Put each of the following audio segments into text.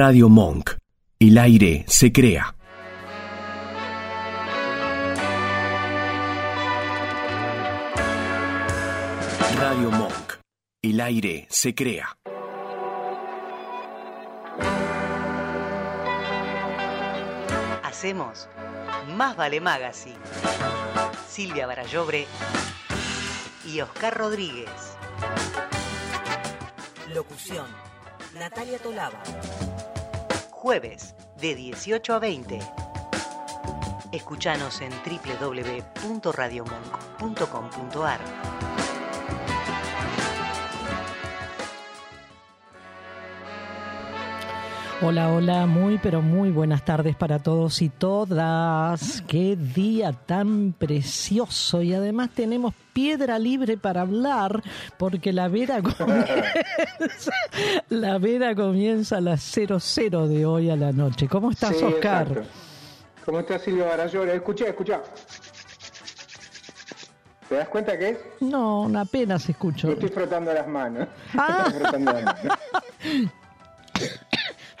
Radio Monk. El aire se crea. Radio Monk. El aire se crea. Hacemos Más Vale Magazine. Silvia Barallobre y Oscar Rodríguez. Locución. Natalia Tolaba. Jueves de 18 a 20. Escuchanos en www.radiomonk.com.ar. Hola, hola, muy pero muy buenas tardes para todos y todas. Qué día tan precioso y además tenemos piedra libre para hablar porque la veda comienza, la veda comienza a las 00 de hoy a la noche. ¿Cómo estás, Sí, Oscar? exacto. ¿Cómo estás, Silvia Barayora? Escuché, escuchá. ¿Te das cuenta que es? No, apenas escucho. Me estoy frotando las manos. Ah. Estoy frotando las manos.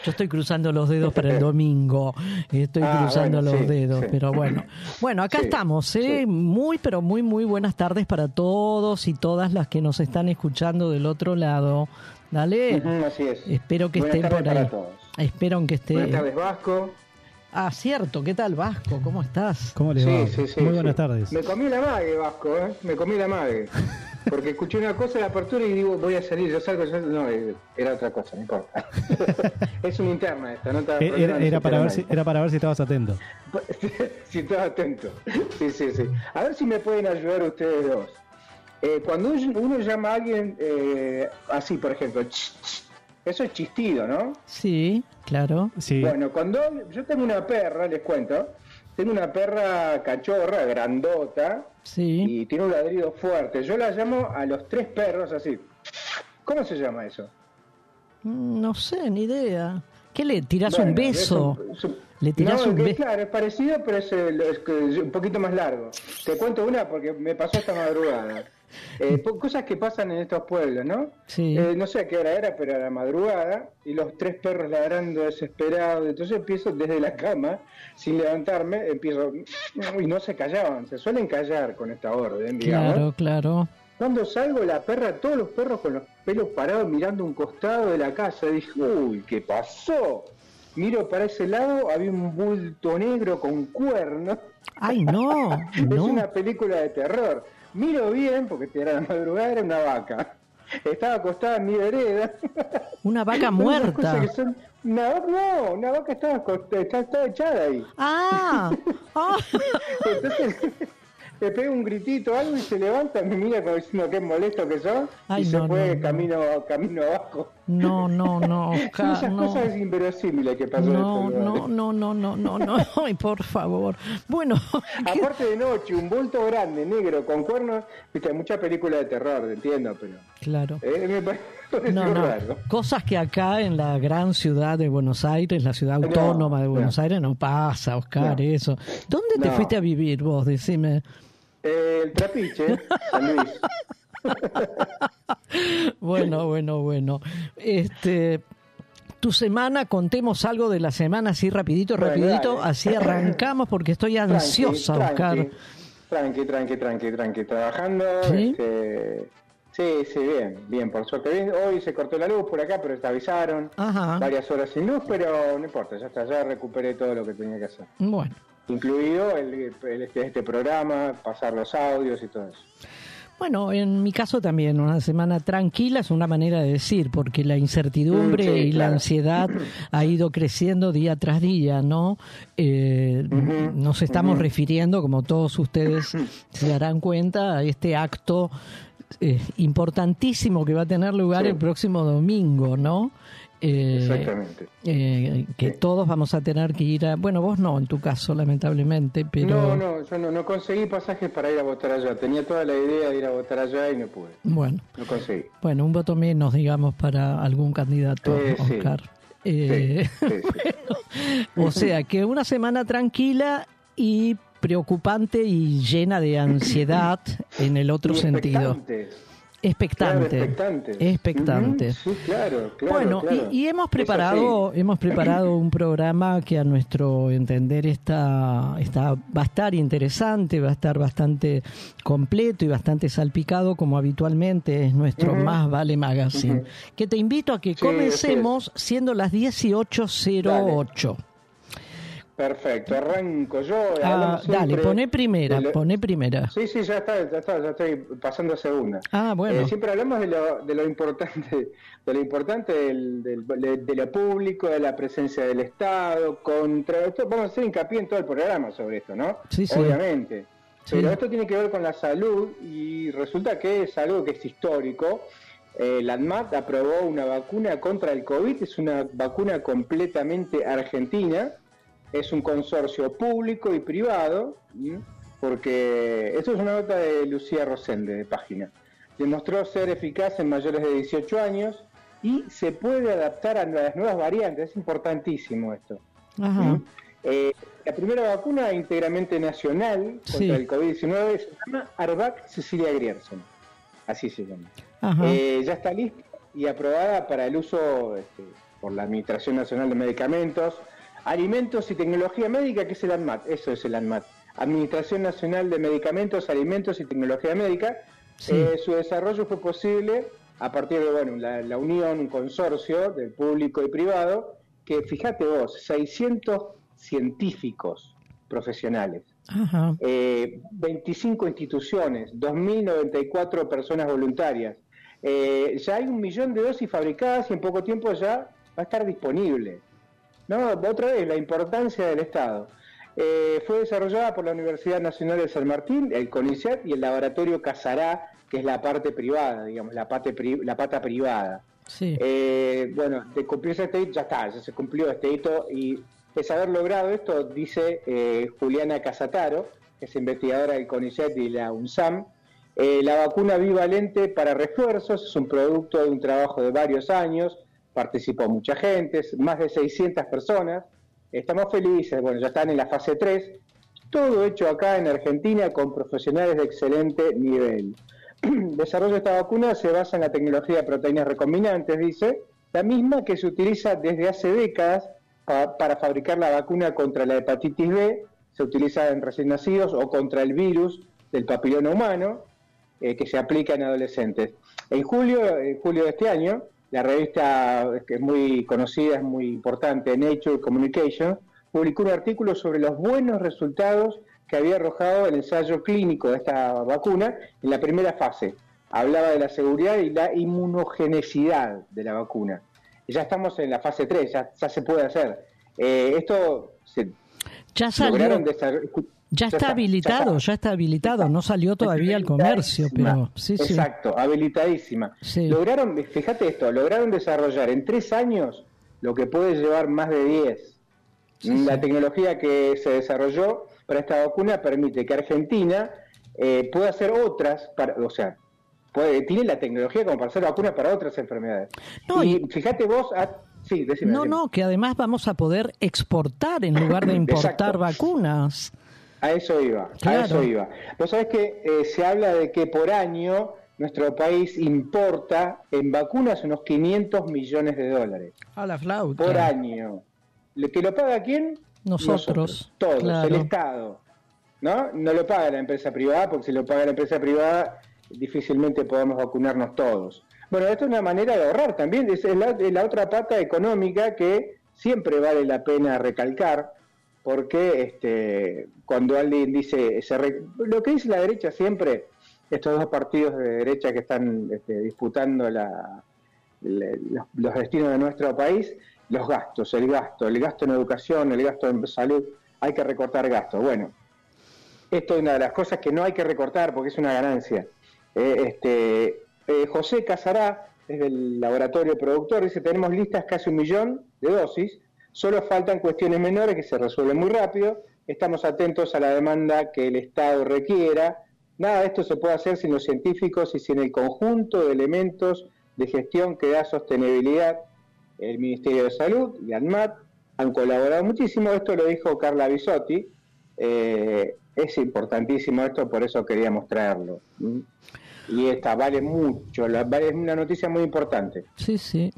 Yo estoy cruzando los dedos para el domingo. Estoy Ah, cruzando bueno, los sí, dedos, sí. pero bueno. Bueno, acá Sí, estamos, ¿eh? sí. Muy, pero muy, muy buenas tardes para todos y todas las que nos están escuchando del otro lado. Dale. Así es. Espero que Buenas estén por ahí. para todos. Espero que esté. Buenas tardes, Vasco. Ah, cierto. ¿Qué tal, Vasco? ¿Cómo estás? ¿Cómo Sí, va? sí, sí. Muy sí. buenas tardes. Me comí la mague, Vasco, ¿eh? Me comí la mague. Porque escuché una cosa en la apertura y digo, voy a salir, yo salgo, yo... no, eh, era otra cosa, no importa. es una interna esta, no Eh, Era, era se para ver si, era para ver si estabas atento. si estás atento. Sí, sí, sí. A ver si me pueden ayudar ustedes dos. Eh, cuando uno uno llama a alguien eh, así, por ejemplo, ch, ch, eso es chistido, ¿no? Sí, claro. Sí. Bueno, cuando yo tengo una perra, les cuento, tengo una perra cachorra, grandota, Sí. y tiene un ladrido fuerte. Yo la llamo a los tres perros así. ¿Cómo se llama eso? Mm, No sé, ni idea. ¿Qué le tirás Bueno, un beso? es un- es un- Le tirás no, un beso. Claro, es parecido, pero es un poquito más largo. Te cuento una porque me pasó esta madrugada. Eh, cosas que pasan en estos pueblos, ¿no? Sí. Eh, no sé a qué hora era, pero a la madrugada, y los tres perros ladrando desesperados. Entonces empiezo desde la cama, sin levantarme, empiezo. Y no se callaban, se suelen callar con esta orden, digamos. Claro, claro. Cuando salgo, la perra, todos los perros con los pelos parados mirando un costado de la casa. Dije, uy, ¿qué pasó? Miro para ese lado, había un bulto negro con cuernos. Ay, no, Es no. una película de terror. Miro bien, porque era la madrugada, era una vaca. Estaba acostada en mi vereda. Una vaca Son muerta. son- Una no, una vaca estaba, acost- estaba echada ahí. Ah, ah. Entonces le pega un gritito algo y se levanta, me mira como diciendo qué molesto que Ay, y no, se no, fue no. camino camino abajo. No, no, no, Oscar, esas no. cosas inverosímiles que pasan No, en no, no, no, no, no, no, ay, por favor. Bueno, ¿qué- Aparte de noche, un bulto grande, negro, con cuernos, viste, hay mucha película de terror, entiendo, pero claro. eh, me No, no, raro. cosas que acá en la gran ciudad de Buenos Aires, la ciudad No, autónoma de Buenos no. Aires, no pasa, Oscar, No. eso. ¿Dónde te fuiste a vivir vos? Decime. Eh, el trapiche, San Luis. Bueno, bueno, bueno. Este, tu semana, contemos algo de la semana así rapidito, Bueno, rapidito, dale. así arrancamos porque estoy ansiosa, tranqui, Oscar. Tranqui, tranqui, tranqui, tranqui, trabajando. ¿Sí? este, sí, sí, bien, bien, por suerte. Bien. Hoy se cortó la luz por acá, pero te avisaron. Ajá. Varias horas sin luz, pero no importa, ya está, ya recuperé todo lo que tenía que hacer. Bueno. Incluido el, el- este, este programa, pasar los audios y todo eso. Bueno, en mi caso también, una semana tranquila es una manera de decir, porque la incertidumbre Mm, sí, y la ansiedad ha ido creciendo día tras día, ¿no? Eh, Nos estamos refiriendo, como todos ustedes se darán cuenta, a este acto eh, importantísimo que va a tener lugar Sí. el próximo domingo, ¿no? Eh, Exactamente. eh, que Sí. todos vamos a tener que ir a... Bueno, vos no, en tu caso, lamentablemente, pero... No, no, yo no, no conseguí pasajes para ir a votar allá. Tenía toda la idea de ir a votar allá y no pude. Bueno. No conseguí. Bueno, un voto menos, digamos, para algún candidato, Eh. Oscar. Eh, Sí, o sea, que una semana tranquila y preocupante y llena de ansiedad en el Y otro sentido. expectantes. Expectante. expectante. Expectante. Sí, claro, claro. Bueno, claro. Y, y hemos preparado, hemos preparado un programa que a nuestro entender está, está, va a estar interesante, va a estar bastante completo y bastante salpicado, como habitualmente es nuestro. Más Vale Magazine. Que te invito a que Sí, comencemos siendo las 18.08. Perfecto, arranco yo. Ah, dale, poné primera, lo- poné primera. Sí, sí, ya está, ya está, ya estoy pasando a segunda. Ah, bueno. Eh, siempre hablamos de lo, de lo importante, de lo importante del, del- de, de lo público, de la presencia del Estado, contra esto. Vamos a hacer hincapié en todo el programa sobre esto, ¿no? Sí, sí. Obviamente. Sí. Pero esto tiene que ver con la salud y resulta que es algo que es histórico. Eh, la ANMAT aprobó una vacuna contra el COVID, es una vacuna completamente argentina, es un consorcio público y privado, ¿m? porque esto es una nota de Lucía Rosende de página. Demostró ser eficaz en mayores de 18 años y se puede adaptar a las nuevas variantes, es importantísimo esto. Eh, la primera vacuna íntegramente nacional contra Sí. el COVID-19 se llama Arvac Cecilia Grierson, así se llama. Eh, ya está lista y aprobada para el uso este, por la Administración Nacional de Medicamentos, Alimentos y Tecnología Médica, que es el ANMAT, eso es el ANMAT. Administración Nacional de Medicamentos, Alimentos y Tecnología Médica. Sí. Eh, su desarrollo fue posible a partir de bueno, la, la unión, un consorcio del público y privado, que fíjate vos, 600 científicos profesionales, Ajá. eh, 25 instituciones, 2.094 personas voluntarias. Eh, ya hay un millón de dosis fabricadas y en poco tiempo ya va a estar disponible. No, otra vez, la importancia del Estado. Eh, fue desarrollada por la Universidad Nacional de San Martín, el CONICET y el Laboratorio Casará, que es la parte privada, digamos, la, parte pri- la pata privada. Sí. Eh, bueno, de cumplirse este hito, ya está, ya se cumplió este hito y a haber logrado esto, dice eh, Juliana Casataro, que es investigadora del CONICET y la UNSAM, la vacuna bivalente para refuerzos es un producto de un trabajo de varios años, participó mucha gente, más de 600 personas, estamos felices, bueno, ya están en la fase 3, todo hecho acá en Argentina con profesionales de excelente nivel. El desarrollo de esta vacuna se basa en la tecnología de proteínas recombinantes, dice, la misma que se utiliza desde hace décadas pa- para fabricar la vacuna contra la hepatitis B, se utiliza en recién nacidos o contra el virus del papiloma humano, eh, que se aplica en adolescentes. En julio, en julio de este año, la revista que es muy conocida, es muy importante, Nature Communication, publicó un artículo sobre los buenos resultados que había arrojado el ensayo clínico de esta vacuna en la primera fase. Hablaba de la seguridad y la inmunogenicidad de la vacuna. Y ya estamos en la fase 3, ya, ya se puede hacer. Eh, esto se Ya salió. lograron desar- Ya está habilitado, ya ya está habilitado, no salió todavía al comercio, pero sí, sí. Exacto, habilitadísima. Sí. Lograron, fíjate esto, lograron desarrollar en tres años lo que puede llevar más de 10. Sí, la tecnología que se desarrolló para esta vacuna permite que Argentina eh, pueda hacer otras, para, o sea, puede, tiene la tecnología como para hacer vacunas para otras enfermedades. No, y, y- fíjate vos, ah, sí, decime, No, decime. no, que además vamos a poder exportar en lugar de importar vacunas. A eso iba, Claro. a eso iba. Vos sabés que eh, se habla de que por año nuestro país importa en vacunas unos 500 millones de dólares. A la flauta. Por año. ¿Lo que lo paga quién? Nosotros, Todos, claro. el Estado. ¿No? No lo paga la empresa privada, porque si lo paga la empresa privada, difícilmente podemos vacunarnos todos. Bueno, esto es una manera de ahorrar también, es la, es la otra pata económica que siempre vale la pena recalcar, porque este, cuando alguien dice, se re- lo que dice la derecha siempre, estos dos partidos de derecha que están este, disputando los, destinos de nuestro país, los gastos, el gasto, el gasto en educación, el gasto en salud, hay que recortar gastos. Bueno, esto es una de las cosas que no hay que recortar porque es una ganancia. Eh, este, eh, José Casará, es del laboratorio productor, dice, tenemos listas casi un millón de dosis, solo faltan cuestiones menores que se resuelven muy rápido, estamos atentos a la demanda que el Estado requiera, nada de esto se puede hacer sin los científicos y sin el conjunto de elementos de gestión que da sostenibilidad. El Ministerio de Salud y ANMAT han colaborado muchísimo, esto lo dijo Carla Bisotti, eh, es importantísimo esto, por eso queríamos traerlo. Y esta vale mucho, es una noticia muy importante. Sí, sí.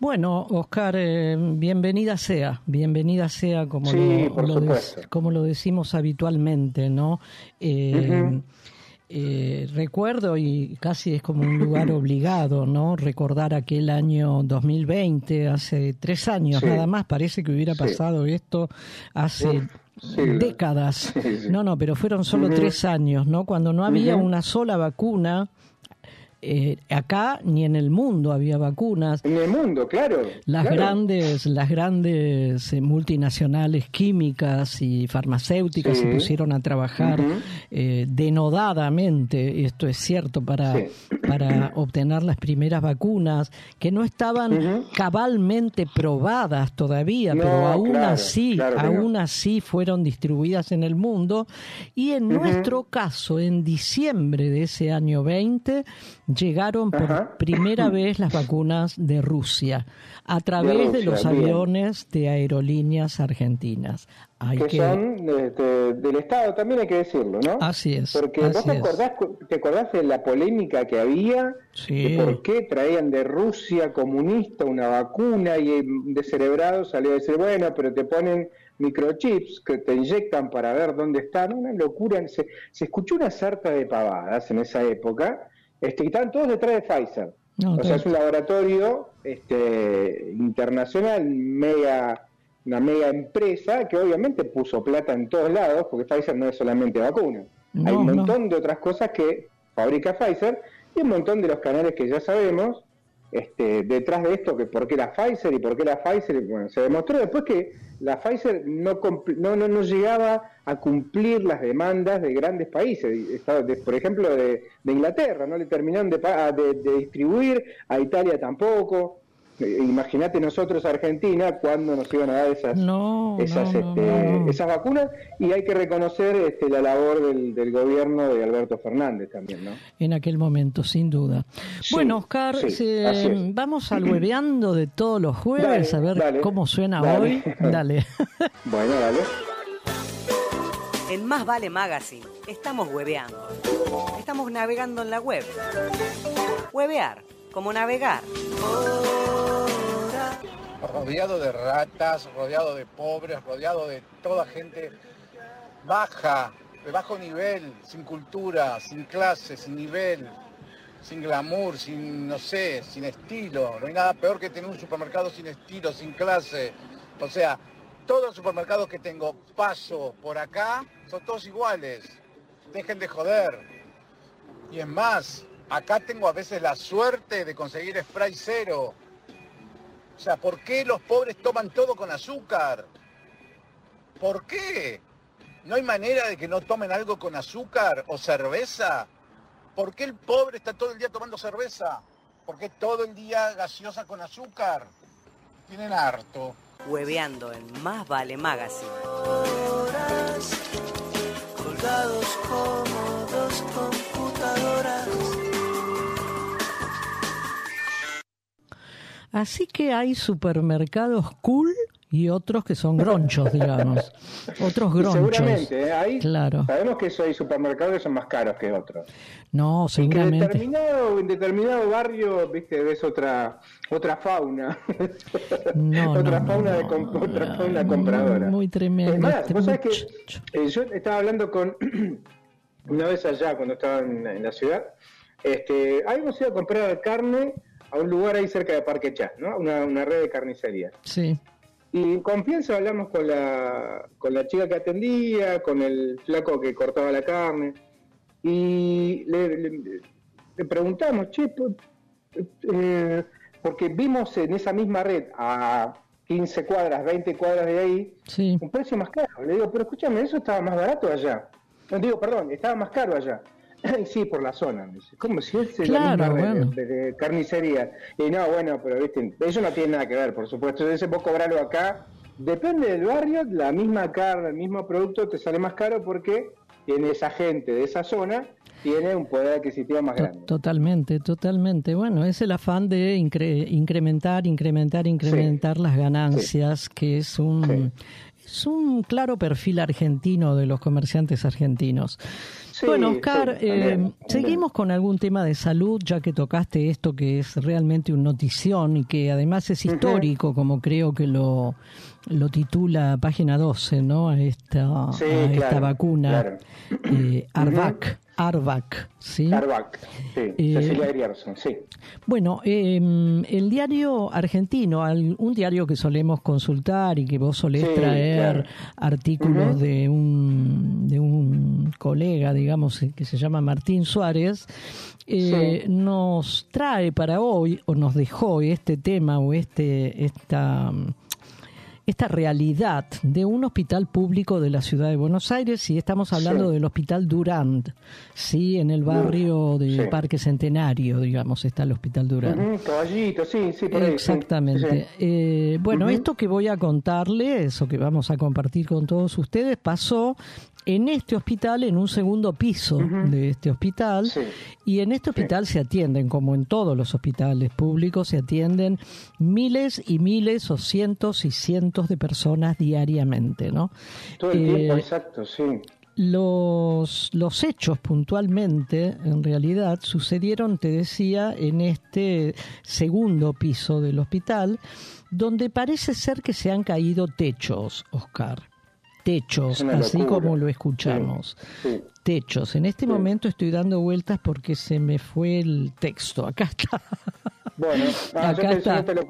Bueno, Oscar, eh, bienvenida sea, bienvenida sea como, lo, como lo decimos habitualmente, ¿no? Eh, eh, recuerdo y casi es como un lugar obligado, ¿no? Recordar aquel año 2020, hace tres años nada más, parece que hubiera pasado esto hace décadas. No, no, pero fueron solo tres años, ¿no? Cuando no había una sola vacuna eh, acá ni en el mundo había vacunas. En el mundo, claro. Las grandes, las grandes eh, multinacionales químicas y farmacéuticas se pusieron a trabajar eh, denodadamente, esto es cierto, para, para obtener las primeras vacunas que no estaban cabalmente probadas todavía, pero aún así, aún así fueron distribuidas en el mundo. Y en nuestro caso, en diciembre de ese año 20, llegaron por primera vez las vacunas de Rusia a través de, los aviones de aerolíneas argentinas. que, son del Estado, también hay que decirlo, ¿no? Así es. Porque vos te acordás, te acordás, de la polémica que había, sí. de por qué traían de Rusia comunista una vacuna y de cerebrado salió a decir, bueno, pero te ponen microchips que te inyectan para ver dónde están, una locura. Se, se escuchó una sarta de pavadas en esa época este, y están todos detrás de Pfizer. o sea, es un laboratorio este, internacional, mega, una mega empresa que obviamente puso plata en todos lados, porque Pfizer no es solamente vacuna. Hay un montón de otras cosas que fabrica Pfizer y un montón de los canales que ya sabemos este, detrás de esto, que por qué la Pfizer y por qué la Pfizer, bueno, se demostró después que la Pfizer no, no, no, llegaba a cumplir las demandas de grandes países, por ejemplo de, Inglaterra, no le terminaron de, de distribuir, a Italia tampoco, Imagínate nosotros, Argentina, cuándo nos iban a dar esas, esas, este, esas vacunas y hay que reconocer este, la labor del, gobierno de Alberto Fernández también, ¿no? En aquel momento, sin duda. bueno, Oscar, vamos al hueveando de todos los jueves a ver cómo suena hoy. Dale. bueno, dale. En Más Vale Magazine estamos hueveando. Estamos navegando en la web. Huevear, como navegar rodeado de ratas, rodeado de pobres, rodeado de toda gente baja, de bajo nivel, sin cultura, sin clase, sin nivel, sin glamour, sin, no sé, sin estilo. No hay nada peor que tener un supermercado sin estilo, sin clase. O sea, todos los supermercados que tengo paso por acá son todos iguales. Dejen de joder. Y es más, acá tengo a veces la suerte de conseguir spray cero o sea, ¿por qué los pobres toman todo con azúcar? ¿Por qué? ¿No hay manera de que no tomen algo con azúcar o cerveza? ¿Por qué el pobre está todo el día tomando cerveza? ¿Por qué todo el día gaseosa con azúcar? Tienen harto. Hueveando en Más Vale Magazine. colgados como dos computadoras. Así que hay supermercados cool y otros que son gronchos, digamos. otros gronchos. Seguramente, ¿eh? ahí claro. sabemos que hay supermercados que son más caros que otros. No, seguramente. en determinado, en determinado barrio, viste, ves otra otra fauna. No, otra, no, fauna de otra fauna compradora. Muy tremendo. Es más, vos sabés que eh, yo estaba hablando con una vez allá cuando estaba en, la ciudad, este, habíamos ido a comprar carne a un lugar ahí cerca de Parque Chas, ¿no? Una, una red de carnicería. Sí. Y confianza hablamos con la, con la chica que atendía, con el flaco que cortaba la carne, y le, preguntamos, che, eh, porque vimos en esa misma red a 15 cuadras, 20 cuadras de ahí, un precio más caro. Le digo, pero escúchame, eso estaba más barato allá. No, digo, perdón, estaba más caro allá. Sí, por la zona. Como si es claro, la de, carnicería. Y no, bueno, pero viste, eso no tiene nada que ver, por supuesto. Ese vos cobrarlo acá, depende del barrio, la misma carne, el mismo producto te sale más caro porque tiene esa gente de esa zona tiene un poder adquisitivo más grande. Totalmente, totalmente. Bueno, es el afán de incrementar, incrementar, incrementar las ganancias, que es un es un claro perfil argentino de los comerciantes argentinos. Sí, bueno, Oscar, sí, eh, seguimos con algún tema de salud, ya que tocaste esto que es realmente un notición y que además es histórico, como creo que lo, lo titula página 12, ¿no? A esta, Sí, a esta claro, vacuna, claro. eh, Arvac, Arvac, ¿sí? Arbac, sí, Eh, Cecilia Grierson, sí. Bueno, eh, el diario argentino, un diario que solemos consultar y que vos solés Sí, traer claro. artículos de un de un colega, digamos, eh, que se llama Martín Suárez, eh, nos trae para hoy o nos dejó este tema o este esta esta realidad de un hospital público de la ciudad de Buenos Aires y estamos hablando Sí. del Hospital Durand, sí, en el barrio de sí. Parque Centenario, digamos, está el Hospital Durand. Ujú, caballito, sí, sí, por ahí. Exactamente. sí. Eh, bueno, esto que voy a contarle, eso que vamos a compartir con todos ustedes, pasó en este hospital, en un segundo piso de este hospital. Sí. Y en este hospital se atienden, como en todos los hospitales públicos, se atienden miles y miles o cientos y cientos de personas diariamente, ¿no? Todo el tiempo, Eh, exacto, sí. los, los hechos puntualmente, en realidad, sucedieron, te decía, en este segundo piso del hospital, donde parece ser que se han caído techos, Oscar. Techos, así como lo escuchamos. Sí. Techos. En este Sí. momento estoy dando vueltas porque se me fue el texto. Acá está. Bueno, ah, yo acá está. te lo.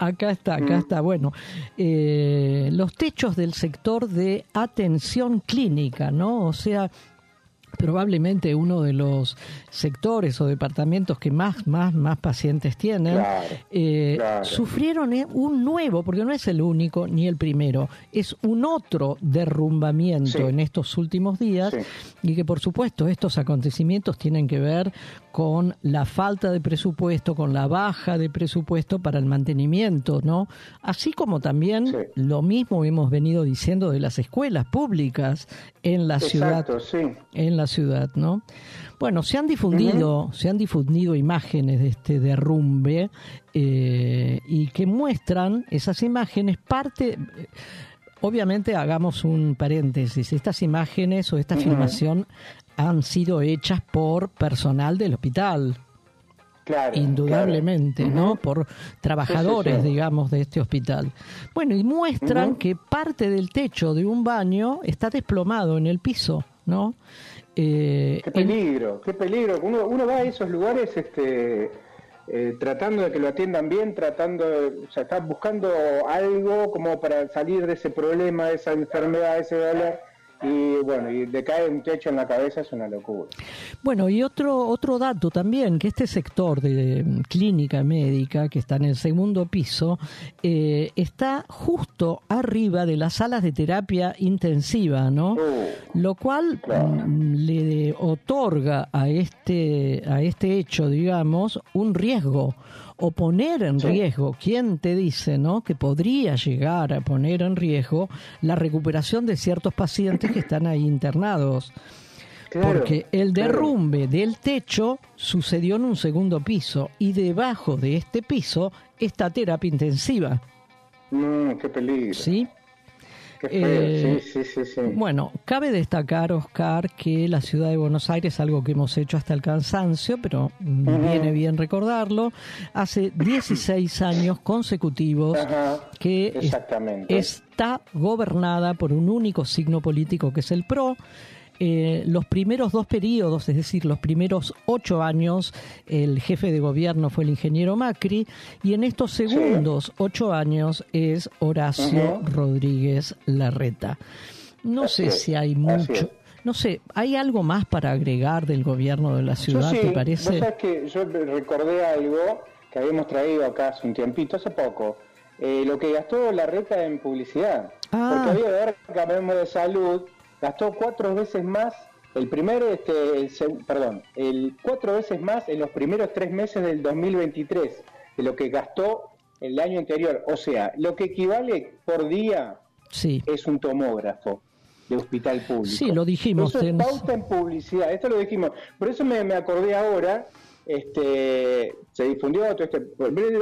Acá está, acá Mm. está. Bueno, eh, los techos del sector de atención clínica, ¿no? O sea, probablemente uno de los sectores o departamentos que más, más, más pacientes tienen, Claro, eh, claro. sufrieron eh, un nuevo, porque no es el único ni el primero, es un otro derrumbamiento Sí. en estos últimos días Sí. y que por supuesto estos acontecimientos tienen que ver con la falta de presupuesto, con la baja de presupuesto para el mantenimiento, ¿no? Así como también Sí. lo mismo hemos venido diciendo de las escuelas públicas en la ciudad sí. en la ciudad, ¿no? Bueno, se han difundido, se han difundido imágenes de este derrumbe eh, y que muestran esas imágenes parte. Obviamente, hagamos un paréntesis. Estas imágenes o esta Ujú. filmación han sido hechas por personal del hospital, Claro. indudablemente, claro. ¿no? Por trabajadores, Sí, sí, sí. digamos, de este hospital. Bueno, y muestran que parte del techo de un baño está desplomado en el piso, ¿no? Eh, Qué en- peligro, qué peligro. Uno, uno va a esos lugares este, eh, tratando de que lo atiendan bien, tratando, de- o sea, está buscando algo como para salir de ese problema, de esa enfermedad, de ese dolor. Y bueno, y le cae un techo en la cabeza es una locura. Bueno, y otro, otro dato también, que este sector de mm, clínica médica, que está en el segundo piso, eh, está justo arriba de las salas de terapia intensiva, ¿no? Oh, Lo cual Claro. mm, le otorga a este, a este hecho, digamos, un riesgo o poner en Sí. riesgo, ¿quién te dice, no? Que podría llegar a poner en riesgo la recuperación de ciertos pacientes que están ahí internados. claro, Porque el claro. derrumbe del techo sucedió en un segundo piso y debajo de este piso está terapia intensiva, Mm, qué peligro. ¿sí? Qué feo. Eh, sí, sí, sí, sí. Bueno, cabe destacar, Oscar, que la ciudad de Buenos Aires, algo que hemos hecho hasta el cansancio, pero Ujú. viene bien recordarlo, hace 16 años consecutivos que exactamente. está gobernada por un único signo político que es el PRO. Eh, los primeros dos periodos, es decir, los primeros ocho años, el jefe de gobierno fue el ingeniero Macri y en estos segundos ocho años es Horacio. Rodríguez Larreta. No Así sé es, si hay mucho, no sé, ¿hay algo más para agregar del gobierno de la Yo ciudad, sí, te vos parece? sabés que yo recordé algo que habíamos traído acá hace un tiempito, hace poco, eh, lo que gastó la reta en publicidad. Ah. Porque había ver que hablamos de salud, gastó cuatro veces más, el primero, este, el perdón, el cuatro veces más en los primeros tres meses del 2023 de lo que gastó el año anterior. O sea, lo que equivale por día Sí. es un tomógrafo de hospital público. Sí, lo dijimos Eso es pauta en publicidad, esto lo dijimos. Por eso me, me acordé ahora, este, se difundió todo este...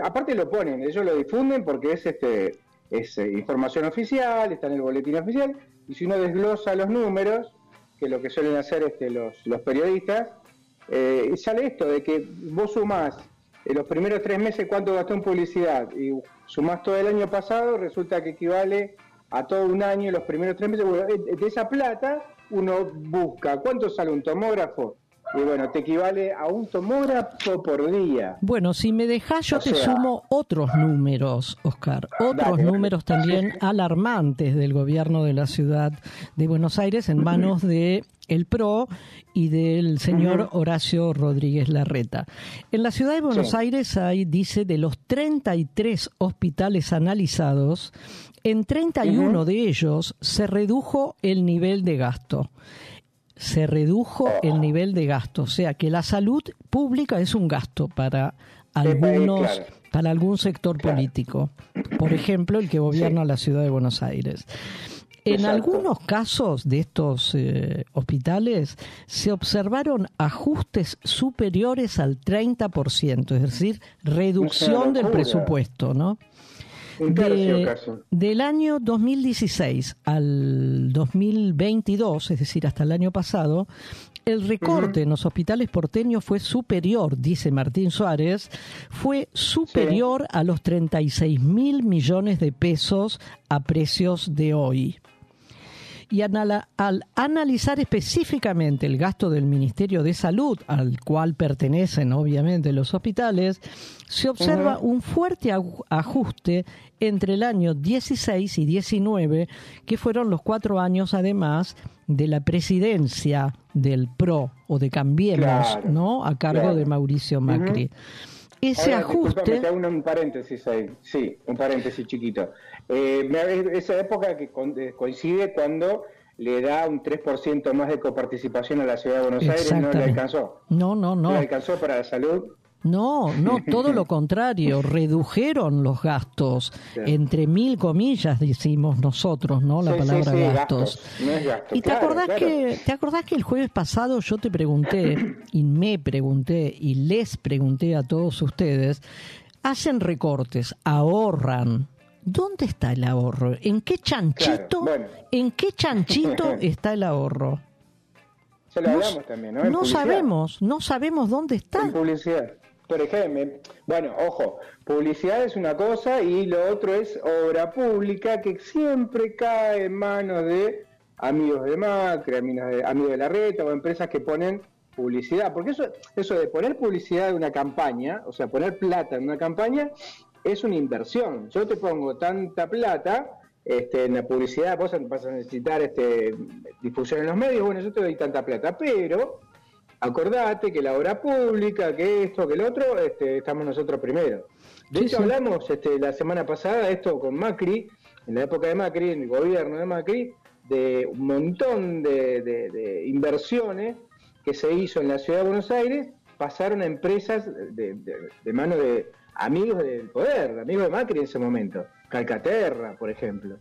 Aparte lo ponen, ellos lo difunden porque es este es eh, información oficial, está en el boletín oficial, y si uno desglosa los números, que es lo que suelen hacer este, los, los periodistas, eh, sale esto de que vos sumás en los primeros tres meses cuánto gastó en publicidad y sumás todo el año pasado, resulta que equivale a todo un año los primeros tres meses. De esa plata uno busca cuánto sale un tomógrafo, y bueno, te equivale a un tomógrafo por día. Bueno, si me dejas, yo te sumo otros números, Oscar. Otros números también alarmantes del gobierno de la ciudad de Buenos Aires en manos de el PRO y del señor Horacio Rodríguez Larreta. En la ciudad de Buenos Aires hay, dice, de los 33 hospitales analizados, en 31 de ellos se redujo el nivel de gasto se redujo el nivel de gasto, o sea que la salud pública es un gasto para algunos para algún sector político, por ejemplo el que gobierna la ciudad de Buenos Aires. En algunos casos de estos eh, hospitales se observaron ajustes superiores al 30%, es decir, reducción del presupuesto, ¿no? Del año 2016 al 2022, es decir, hasta el año pasado, el recorte en los hospitales porteños fue superior, dice Martín Suárez, fue superior a los 36 mil millones de pesos a precios de hoy y al analizar específicamente el gasto del Ministerio de Salud, al cual pertenecen obviamente los hospitales, se observa un fuerte ajuste entre el año 16 y 19, que fueron los cuatro años además de la presidencia del PRO o de Cambiemos, ¿no? A cargo de Mauricio Macri. Ese ajuste. un paréntesis ahí, sí, un paréntesis chiquito. Eh, esa época que eh, coincide cuando le da un 3% más de coparticipación a la ciudad de Buenos Aires, no le alcanzó. No, no, no. ¿No le alcanzó para la salud? No, no, todo lo contrario, redujeron los gastos, entre mil comillas decimos nosotros, ¿no? La palabra gastos. y te acordás que te acordás que el jueves pasado yo te pregunté y me pregunté y les pregunté a todos ustedes, hacen recortes, ahorran, ¿Dónde está el ahorro? ¿En qué chanchito? ¿En qué chanchito está el ahorro? Se lo hablamos también, ¿no? no sabemos, no sabemos dónde está. En publicidad. Ejemplo, bueno, ojo, publicidad es una cosa y lo otro es obra pública que siempre cae en manos de amigos de Macri, amigos de, amigos de la reta o empresas que ponen publicidad. Porque eso, eso de poner publicidad en una campaña, o sea, poner plata en una campaña, es una inversión. Yo te pongo tanta plata este, en la publicidad, vos vas a necesitar este, difusión en los medios, bueno, yo te doy tanta plata, pero acordate que la obra pública, que esto, que el otro, este, estamos nosotros primero. De hecho, hablamos este, la semana pasada esto con Macri, en la época de Macri, en el gobierno de Macri, de un montón de, inversiones que se hizo en la ciudad de Buenos Aires, pasaron a empresas de, de mano de amigos del poder, amigos de Macri en ese momento. Calcaterra, por ejemplo.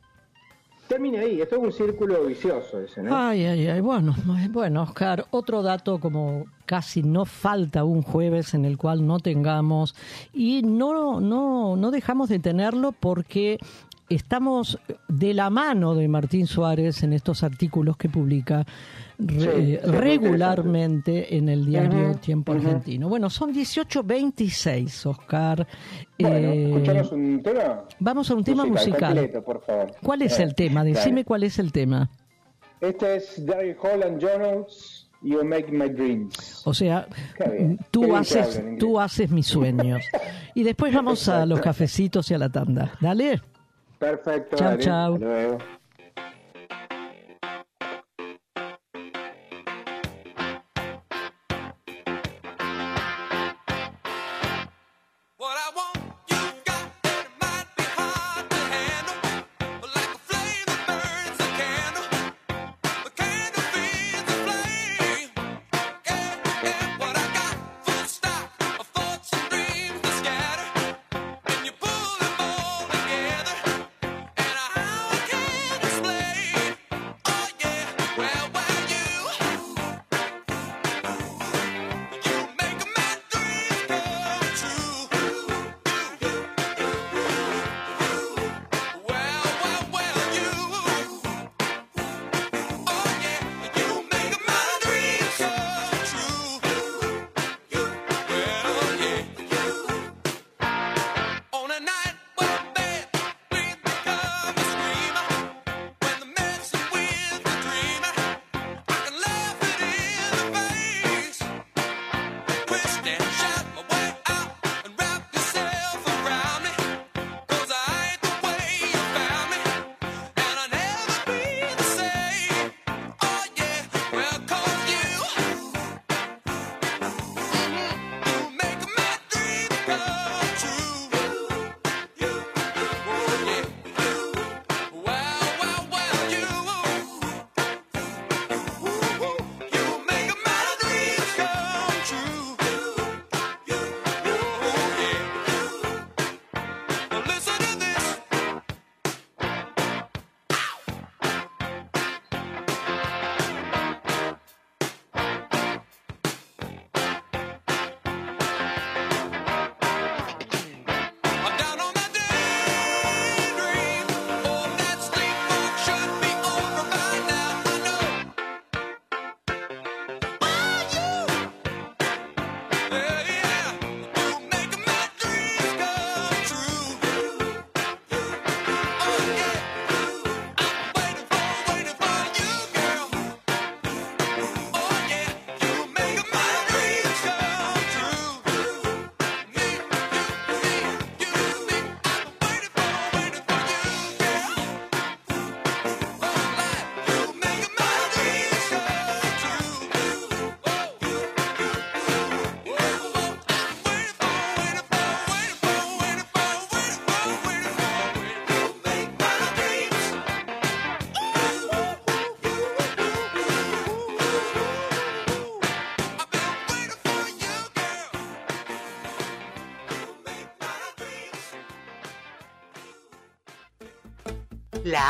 Termina ahí, es un círculo vicioso ese, ¿no? Ay, ay, ay, bueno, bueno, Oscar, otro dato como casi no falta un jueves en el cual no tengamos y no, no, no dejamos de tenerlo porque estamos de la mano de Martín Suárez en estos artículos que publica regularmente en el diario Tiempo Argentino. Bueno, son 18.26, Oscar. Bueno, eh, un tema? Vamos a un tema musical. ¿Cuál es el tema? Decime cuál es el tema. Este es Daryl Holland Jones. You make my dreams. O sea, tú haces, tú haces mis sueños. y después vamos a los cafecitos y a la tanda. Dale. Perfecto. Chao, chao.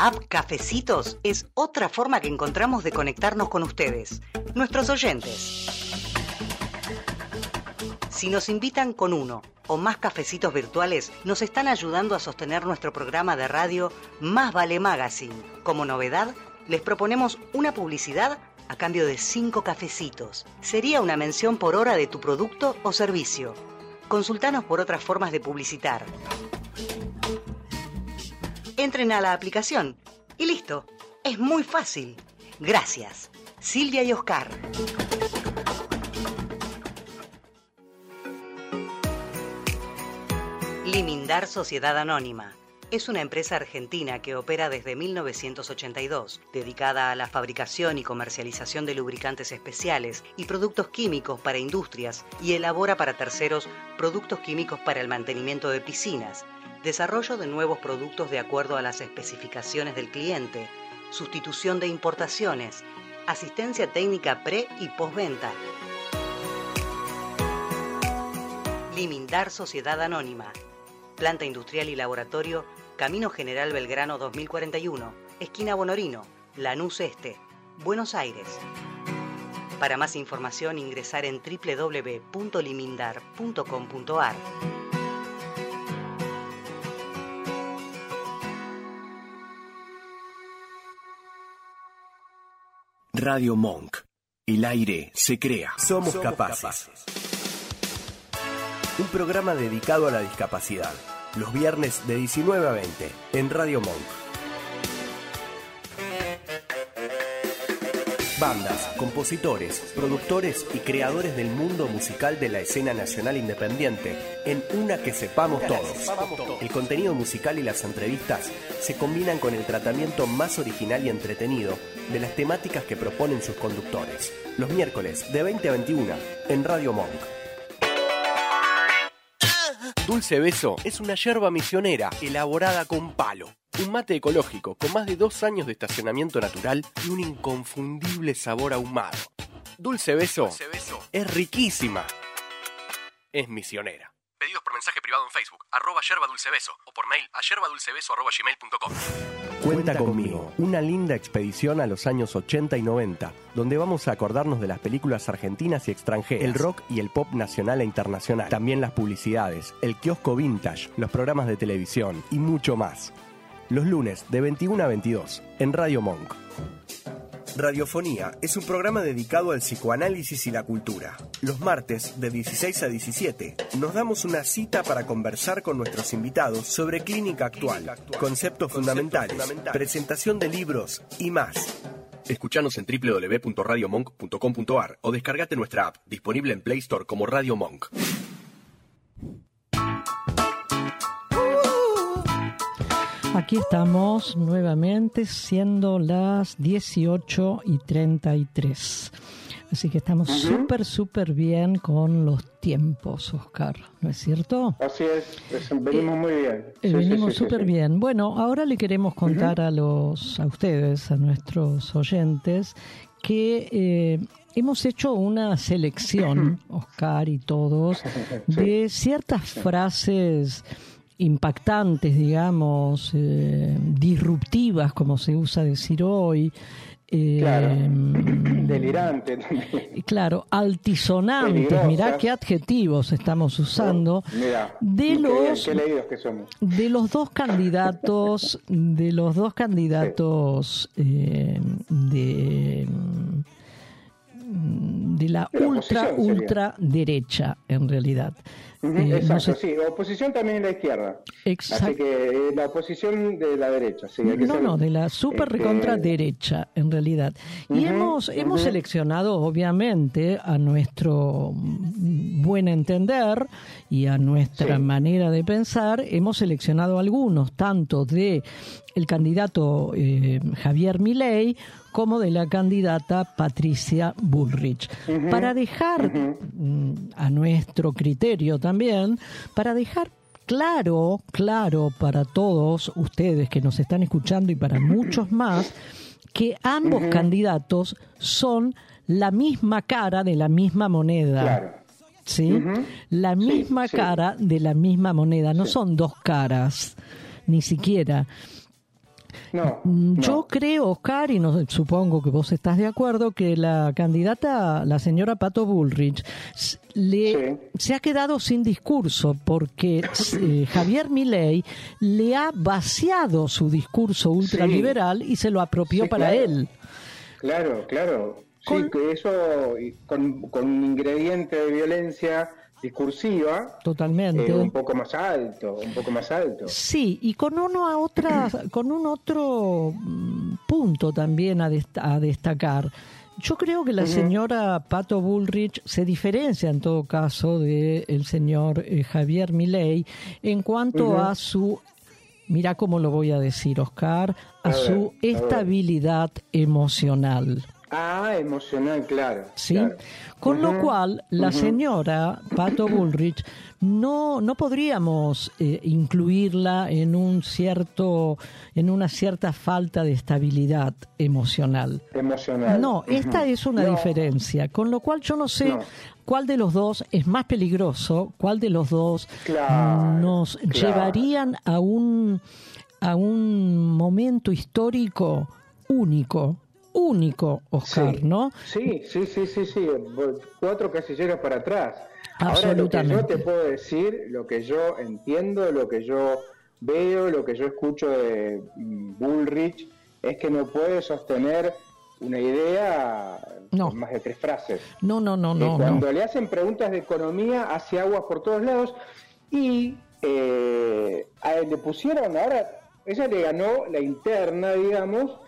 App Cafecitos es otra forma que encontramos de conectarnos con ustedes, nuestros oyentes. Si nos invitan con uno o más cafecitos virtuales, nos están ayudando a sostener nuestro programa de radio Más Vale Magazine. Como novedad, les proponemos una publicidad a cambio de cinco cafecitos. Sería una mención por hora de tu producto o servicio. Consultanos por otras formas de publicitar. Entren a la aplicación y listo. Es muy fácil. Gracias. Silvia y Oscar. Limindar Sociedad Anónima. Es una empresa argentina que opera desde 1982, dedicada a la fabricación y comercialización de lubricantes especiales y productos químicos para industrias y elabora para terceros productos químicos para el mantenimiento de piscinas, desarrollo de nuevos productos de acuerdo a las especificaciones del cliente, sustitución de importaciones, asistencia técnica pre y postventa. Limindar Sociedad Anónima. Planta industrial y laboratorio, Camino General Belgrano 2041, esquina Bonorino, Lanús Este, Buenos Aires. Para más información ingresar en www.limindar.com.ar. Radio Monk. El aire se crea. Somos capaces. Un programa dedicado a la discapacidad. Los viernes de 19 a 20 en Radio Monk. Bandas, compositores, productores y creadores del mundo musical de la escena nacional independiente en una que sepamos todos. El contenido musical y las entrevistas se combinan con el tratamiento más original y entretenido de las temáticas que proponen sus conductores. Los miércoles de 20 a 21 en Radio Monk. Dulce Beso es una yerba misionera elaborada con palo. Un mate ecológico con más de dos años de estacionamiento natural y un inconfundible sabor ahumado. Dulce Beso, es riquísima. Es misionera. Pedidos por mensaje privado en Facebook, arroba yerba dulce beso, o por mail a yerbadulcebeso arroba gmail.com. Cuenta conmigo, una linda expedición a los años 80 y 90, donde vamos a acordarnos de las películas argentinas y extranjeras, el rock y el pop nacional e internacional, también las publicidades, el kiosco vintage, los programas de televisión y mucho más. Los lunes de 21 a 22 en Radio Monk. Radiofonía es un programa dedicado al psicoanálisis y la cultura. Los martes de 16 a 17 nos damos una cita para conversar con nuestros invitados sobre clínica actual, conceptos fundamentales, presentación de libros y más. Escuchanos en www.radiomonk.com.ar o descargate nuestra app, disponible en Play Store como Radio Monk. Aquí estamos nuevamente siendo las 18 y 33. Así que estamos súper, súper bien con los tiempos, Oscar, ¿no es cierto? Así es, es- venimos muy bien. Eh, Sí, venimos sí, súper sí. bien. Bueno, ahora le queremos contar a los, a ustedes, a nuestros oyentes, que eh, hemos hecho una selección, Oscar y todos, de ciertas frases impactantes, digamos, eh, disruptivas, como se usa decir hoy. eh, Claro. Delirante también. y Claro, altisonantes, mirá qué adjetivos estamos usando. Mira, de los qué leídos que somos. de los dos candidatos, de los dos candidatos eh, de mm, de la De la ultra ultra derecha en realidad. Eh, no Exacto, sé- sí, oposición también en la izquierda. Exacto. Así que eh, la oposición de la derecha, sí. hay que No, ser- no, de la super este, recontra derecha, en realidad. Y hemos, hemos seleccionado, obviamente, a nuestro mm, buen entender y a nuestra Sí. manera de pensar, hemos seleccionado algunos, tanto de el candidato eh, Javier Milei como de la candidata Patricia Bullrich. Para dejar mm, a nuestro criterio también, para dejar claro, claro para todos ustedes que nos están escuchando y para muchos más, que ambos candidatos son la misma cara de la misma moneda. Claro. ¿sí? La misma sí. cara de la misma moneda, no son dos caras, ni siquiera. No, Mm, no. Yo creo, Oscar, y no, supongo que vos estás de acuerdo, que la candidata, la señora Pato Bullrich, le, Sí. se ha quedado sin discurso porque eh, Javier Milei le ha vaciado su discurso ultraliberal y se lo apropió Sí, para claro. él. Claro, claro. Con- Sí, que eso con un ingrediente de violencia discursiva Totalmente. eh, un poco más alto, un poco más alto. Sí, y con uno a otra, con un otro mm, punto también a, dest- a destacar. Yo creo que la señora Pato Bullrich se diferencia en todo caso del señor eh, Javier Milei en cuanto a su, mira cómo lo voy a decir, Oscar, a, su ver. estabilidad emocional. Ah, emocional, claro. ¿sí? claro. Con lo cual, la señora Pato Bullrich no, no podríamos eh, incluirla en un cierto, en una cierta falta de estabilidad emocional. Emocional. No, esta es una No, diferencia, con lo cual yo no sé No. cuál de los dos es más peligroso, cuál de los dos Claro, nos claro. llevarían a un a un momento histórico único, único, Oscar, Sí. ¿no? Sí, sí, sí, sí, sí. Cuatro casilleros para atrás. Ahora lo que Absolutamente. yo te puedo decir, lo que yo entiendo, lo que yo veo, lo que yo escucho de mm, Bullrich, es que no puede sostener una idea No. más de tres frases. No, no, no, no, cuando no. le hacen preguntas de economía hace aguas por todos lados y eh, a él le pusieron ahora ella le ganó la interna digamos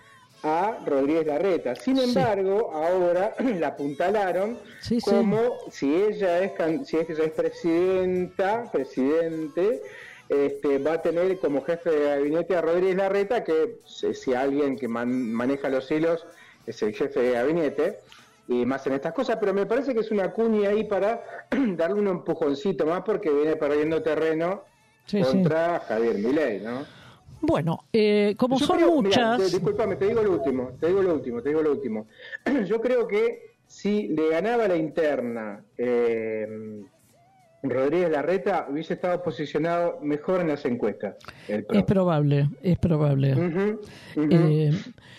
a Rodríguez Larreta sin Sí. embargo ahora la apuntalaron Sí, sí. como si ella es si ella es presidenta presidente este, va a tener como jefe de gabinete a Rodríguez Larreta que si, alguien que man- maneja los hilos es el jefe de gabinete y más en estas cosas, pero me parece que es una cuña ahí para darle un empujoncito más porque viene perdiendo terreno contra Javier Milei, ¿no? Bueno, eh, como Yo son creo- muchas, discúlpame, te digo lo último, te digo lo último, te digo lo último. Yo creo que si le ganaba la interna eh, Rodríguez Larreta, hubiese estado posicionado mejor en las encuestas. es probable, es probable. Eh,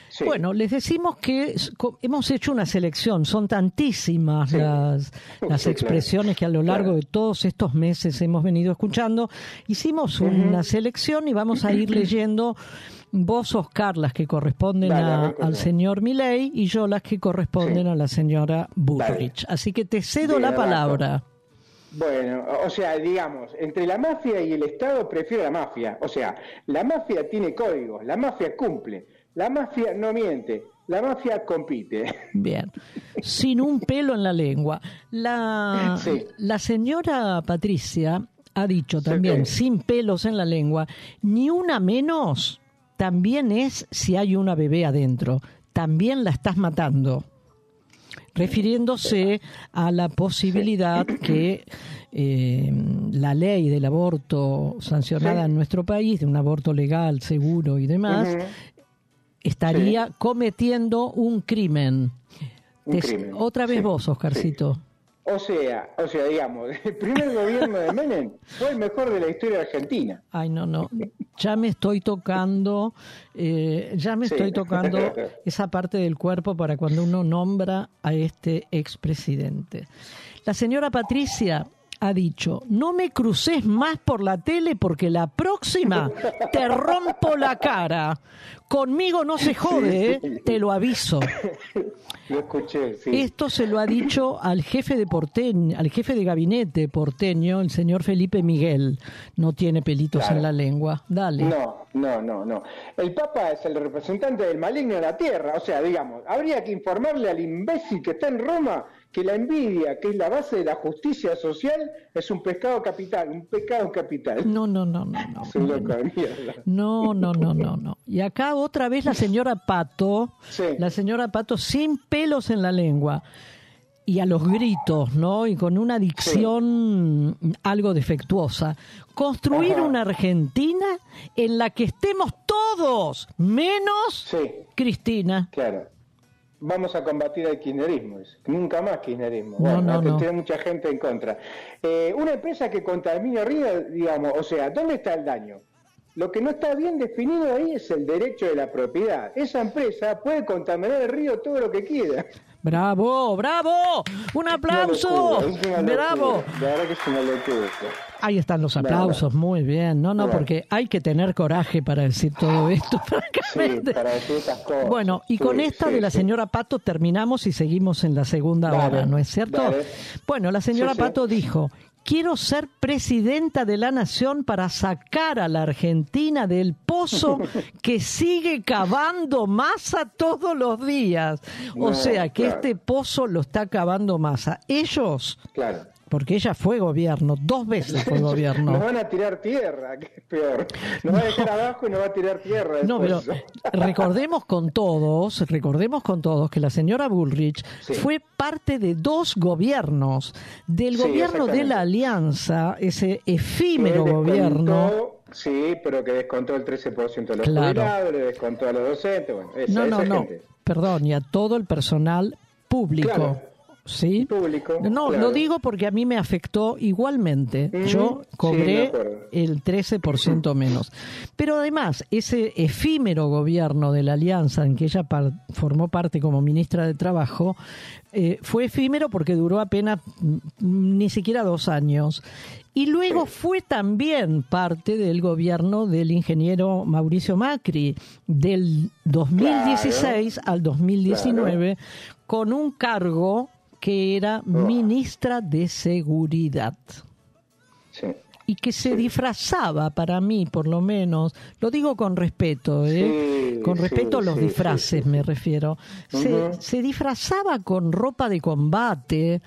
Sí. Bueno, les decimos que hemos hecho una selección, son tantísimas Sí. las, las Sí, claro. expresiones que a lo largo Claro. de todos estos meses hemos venido escuchando. Hicimos una selección y vamos a ir leyendo vos, Oscar, las que corresponden a- al señor Milei y yo las que corresponden a la señora Bullrich. Así que te cedo Bien, la palabra. Bueno, o sea, digamos, entre la mafia y el Estado prefiero la mafia. O sea, la mafia tiene códigos, la mafia cumple, la mafia no miente, la mafia compite. Bien, sin un pelo en la lengua. La, Sí. la señora Patricia ha dicho también, Sí. sin pelos en la lengua, ni una menos también es si hay una bebé adentro. También la estás matando. Refiriéndose a la posibilidad que eh, la ley del aborto sancionada en nuestro país, de un aborto legal, seguro y demás, Estaría cometiendo un crimen. Un Te- crimen, Otra vez sí, vos, Oscarcito. O sea, o sea, digamos, el primer gobierno de Menem fue el mejor de la historia de Argentina. Ay, no, no. Ya me estoy tocando, eh, ya me Sí. estoy tocando esa parte del cuerpo para cuando uno nombra a este expresidente. La señora Patricia ha dicho, no me cruces más por la tele porque la próxima te rompo la cara. Conmigo no se jode, ¿eh? te lo aviso. Lo escuché, sí. Esto se lo ha dicho al jefe de porteño, al jefe de gabinete porteño, el señor Felipe Miguel. No tiene pelitos Claro. en la lengua. Dale. No, no, no, no. El Papa es el representante del maligno de la tierra. O sea, digamos, habría que informarle al imbécil que está en Roma que la envidia, que es la base de la justicia social, es un pescado capital, un pecado capital. No, no, no, no, no. No, no, no, no, no. Y acá otra vez la señora Pato, Sí. la señora Pato sin pelos en la lengua y a los gritos, ¿no? Y con una dicción algo defectuosa. Construir Ajá. una Argentina en la que estemos todos, menos Sí, Cristina. claro. Vamos a combatir el kirchnerismo. Nunca más kirchnerismo. No, Bueno, no, tiene mucha gente en contra. Eh, una empresa que contamina arriba, digamos, o sea, ¿dónde está el daño? lo que no está bien definido ahí es el derecho de la propiedad. Esa empresa puede contaminar el río todo lo que quiera. Bravo, bravo. Un aplauso. bravo. Ahí están los aplausos, muy bien. No, no, porque hay que tener coraje para decir todo esto, Sí, francamente. para decir estas cosas. Bueno, y Sí, con esta sí, de la señora Pato terminamos y seguimos en la segunda Dale, hora, ¿no es cierto? dale. Bueno, la señora. Pato dijo, quiero ser presidenta de la nación para sacar a la Argentina del pozo que sigue cavando masa todos los días. O No, sea, que claro. este pozo lo está cavando masa. Ellos, Claro. Porque ella fue gobierno, dos veces fue Nos gobierno. van a tirar tierra, que es peor. Nos va a dejar abajo y nos va a tirar tierra. No, pero recordemos con todos, recordemos con todos que la señora Bullrich Sí. fue parte de dos gobiernos, del Sí, gobierno de la. Alianza, ese efímero gobierno. Sí, pero que descontó el 13% de los Claro. le descontó a los docentes, bueno, esa, No, no, esa no, gente. perdón, y a todo el personal público. Claro. ¿Sí? Público, No, claro. lo digo porque a mí me afectó igualmente. Mm, Yo sí, cobré acuerdo. el 13% menos. Pero además, ese efímero gobierno de la Alianza en que ella par- formó parte como ministra de Trabajo, eh, fue efímero porque duró apenas mm, ni siquiera dos años. Y luego fue también parte del gobierno del ingeniero Mauricio Macri, del 2016 al 2019, con un cargo que era ministra de Seguridad. Sí. y que se disfrazaba para mí, por lo menos, lo digo con respeto, ¿eh? Sí, con respeto a los disfraces me refiero, se, disfrazaba con ropa de combate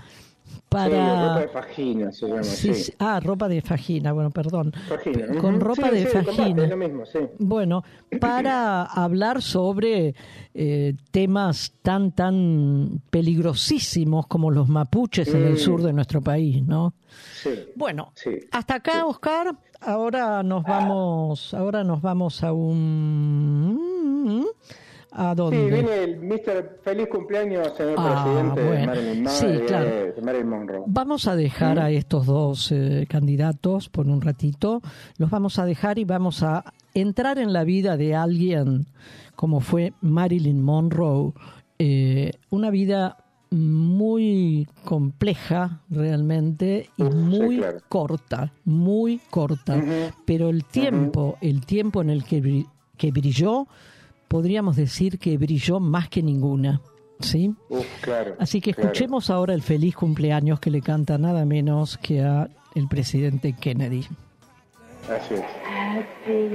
para... ropa de fajina se llama, Sí, sí. sí. Ah, ropa de fajina, bueno, perdón. Fajina, P- Con ropa Sí, de fajina. lo mismo. Bueno, para hablar sobre eh, temas tan, tan peligrosísimos como los mapuches en el Mm. sur de nuestro país, ¿no? Sí. Bueno, Sí. hasta acá, Oscar. Ahora nos vamos, ahora nos vamos a un... ¿A Sí, dónde? viene el Mr. Feliz cumpleaños, señor Ah, presidente de bueno. Marilyn, Sí, Monroe, claro. de Marilyn Monroe. Vamos a dejar a estos dos eh, candidatos por un ratito. Los vamos a dejar y vamos a entrar en la vida de alguien como fue Marilyn Monroe. eh, una vida muy compleja realmente y sí, muy claro. corta, muy corta. Pero el tiempo, el tiempo en el que, que brilló, podríamos decir que brilló más que ninguna. ¿Sí? Uf, claro. Así que claro. escuchemos ahora el feliz cumpleaños que le canta nada menos que a el presidente Kennedy. Así es. Happy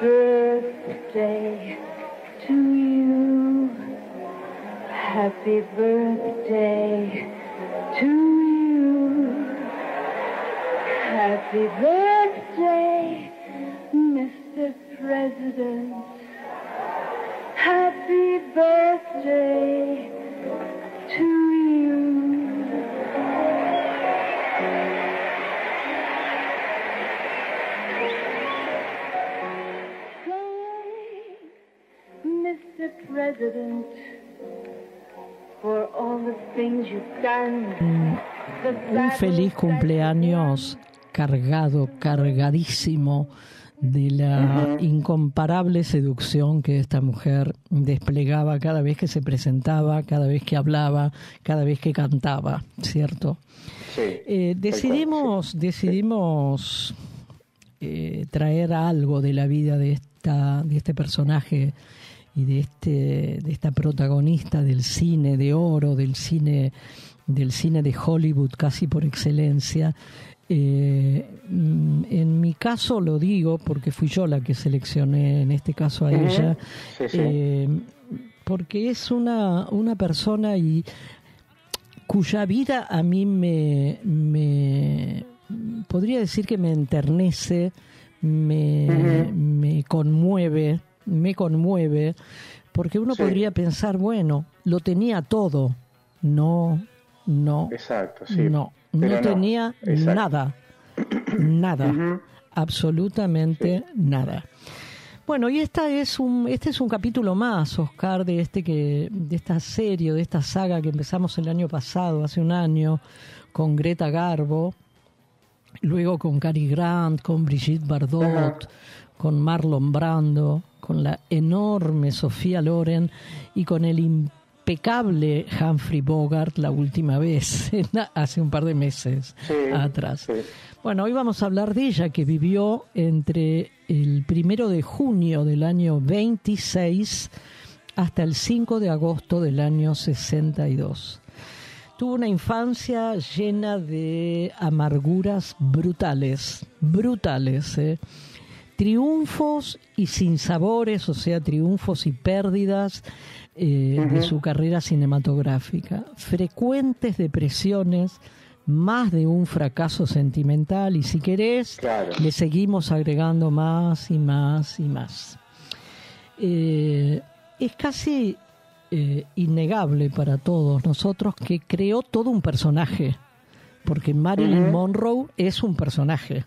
birthday to you. Happy birthday to you. Happy birthday, Mr. President. Happy birthday to you. Mr. President, for all the things you've done. Un feliz cumpleaños cargado, cargadísimo de la incomparable seducción que esta mujer desplegaba cada vez que se presentaba, cada vez que hablaba, cada vez que cantaba, ¿cierto? Sí. Eh, decidimos, decidimos eh, traer algo de la vida de esta, de este personaje y de este, de esta protagonista del cine de oro, del cine, del cine de Hollywood casi por excelencia. Eh, mm, en mi caso lo digo porque fui yo la que seleccioné en este caso a ella, Sí, sí. eh, porque es una, una persona y cuya vida a mí me, me podría decir que me enternece, me, me conmueve, me conmueve, porque uno Sí. podría pensar, bueno, lo tenía todo. No, no, Exacto, sí. no, no tenía exacto. nada, nada, absolutamente nada. Bueno, y esta es un, este es un capítulo más, Oscar, de este que, de esta serie, de esta saga que empezamos el año pasado, hace un año, con Greta Garbo, luego con Cary Grant, con Brigitte Bardot, con Marlon Brando, con la enorme Sofía Loren y con el impecable Humphrey Bogart la última vez, hace un par de meses Sí, atrás. sí. Bueno, hoy vamos a hablar de ella que vivió entre el primero de junio del año 26 hasta el 5 de agosto del año 62. Tuvo una infancia llena de amarguras brutales, brutales, ¿eh? triunfos y sinsabores, o sea, triunfos y pérdidas eh, de su carrera cinematográfica, frecuentes depresiones, más de un fracaso sentimental y si querés, Claro. le seguimos agregando más y más y más. Eh, es casi eh, innegable para todos nosotros que creó todo un personaje, porque Marilyn. Monroe es un personaje.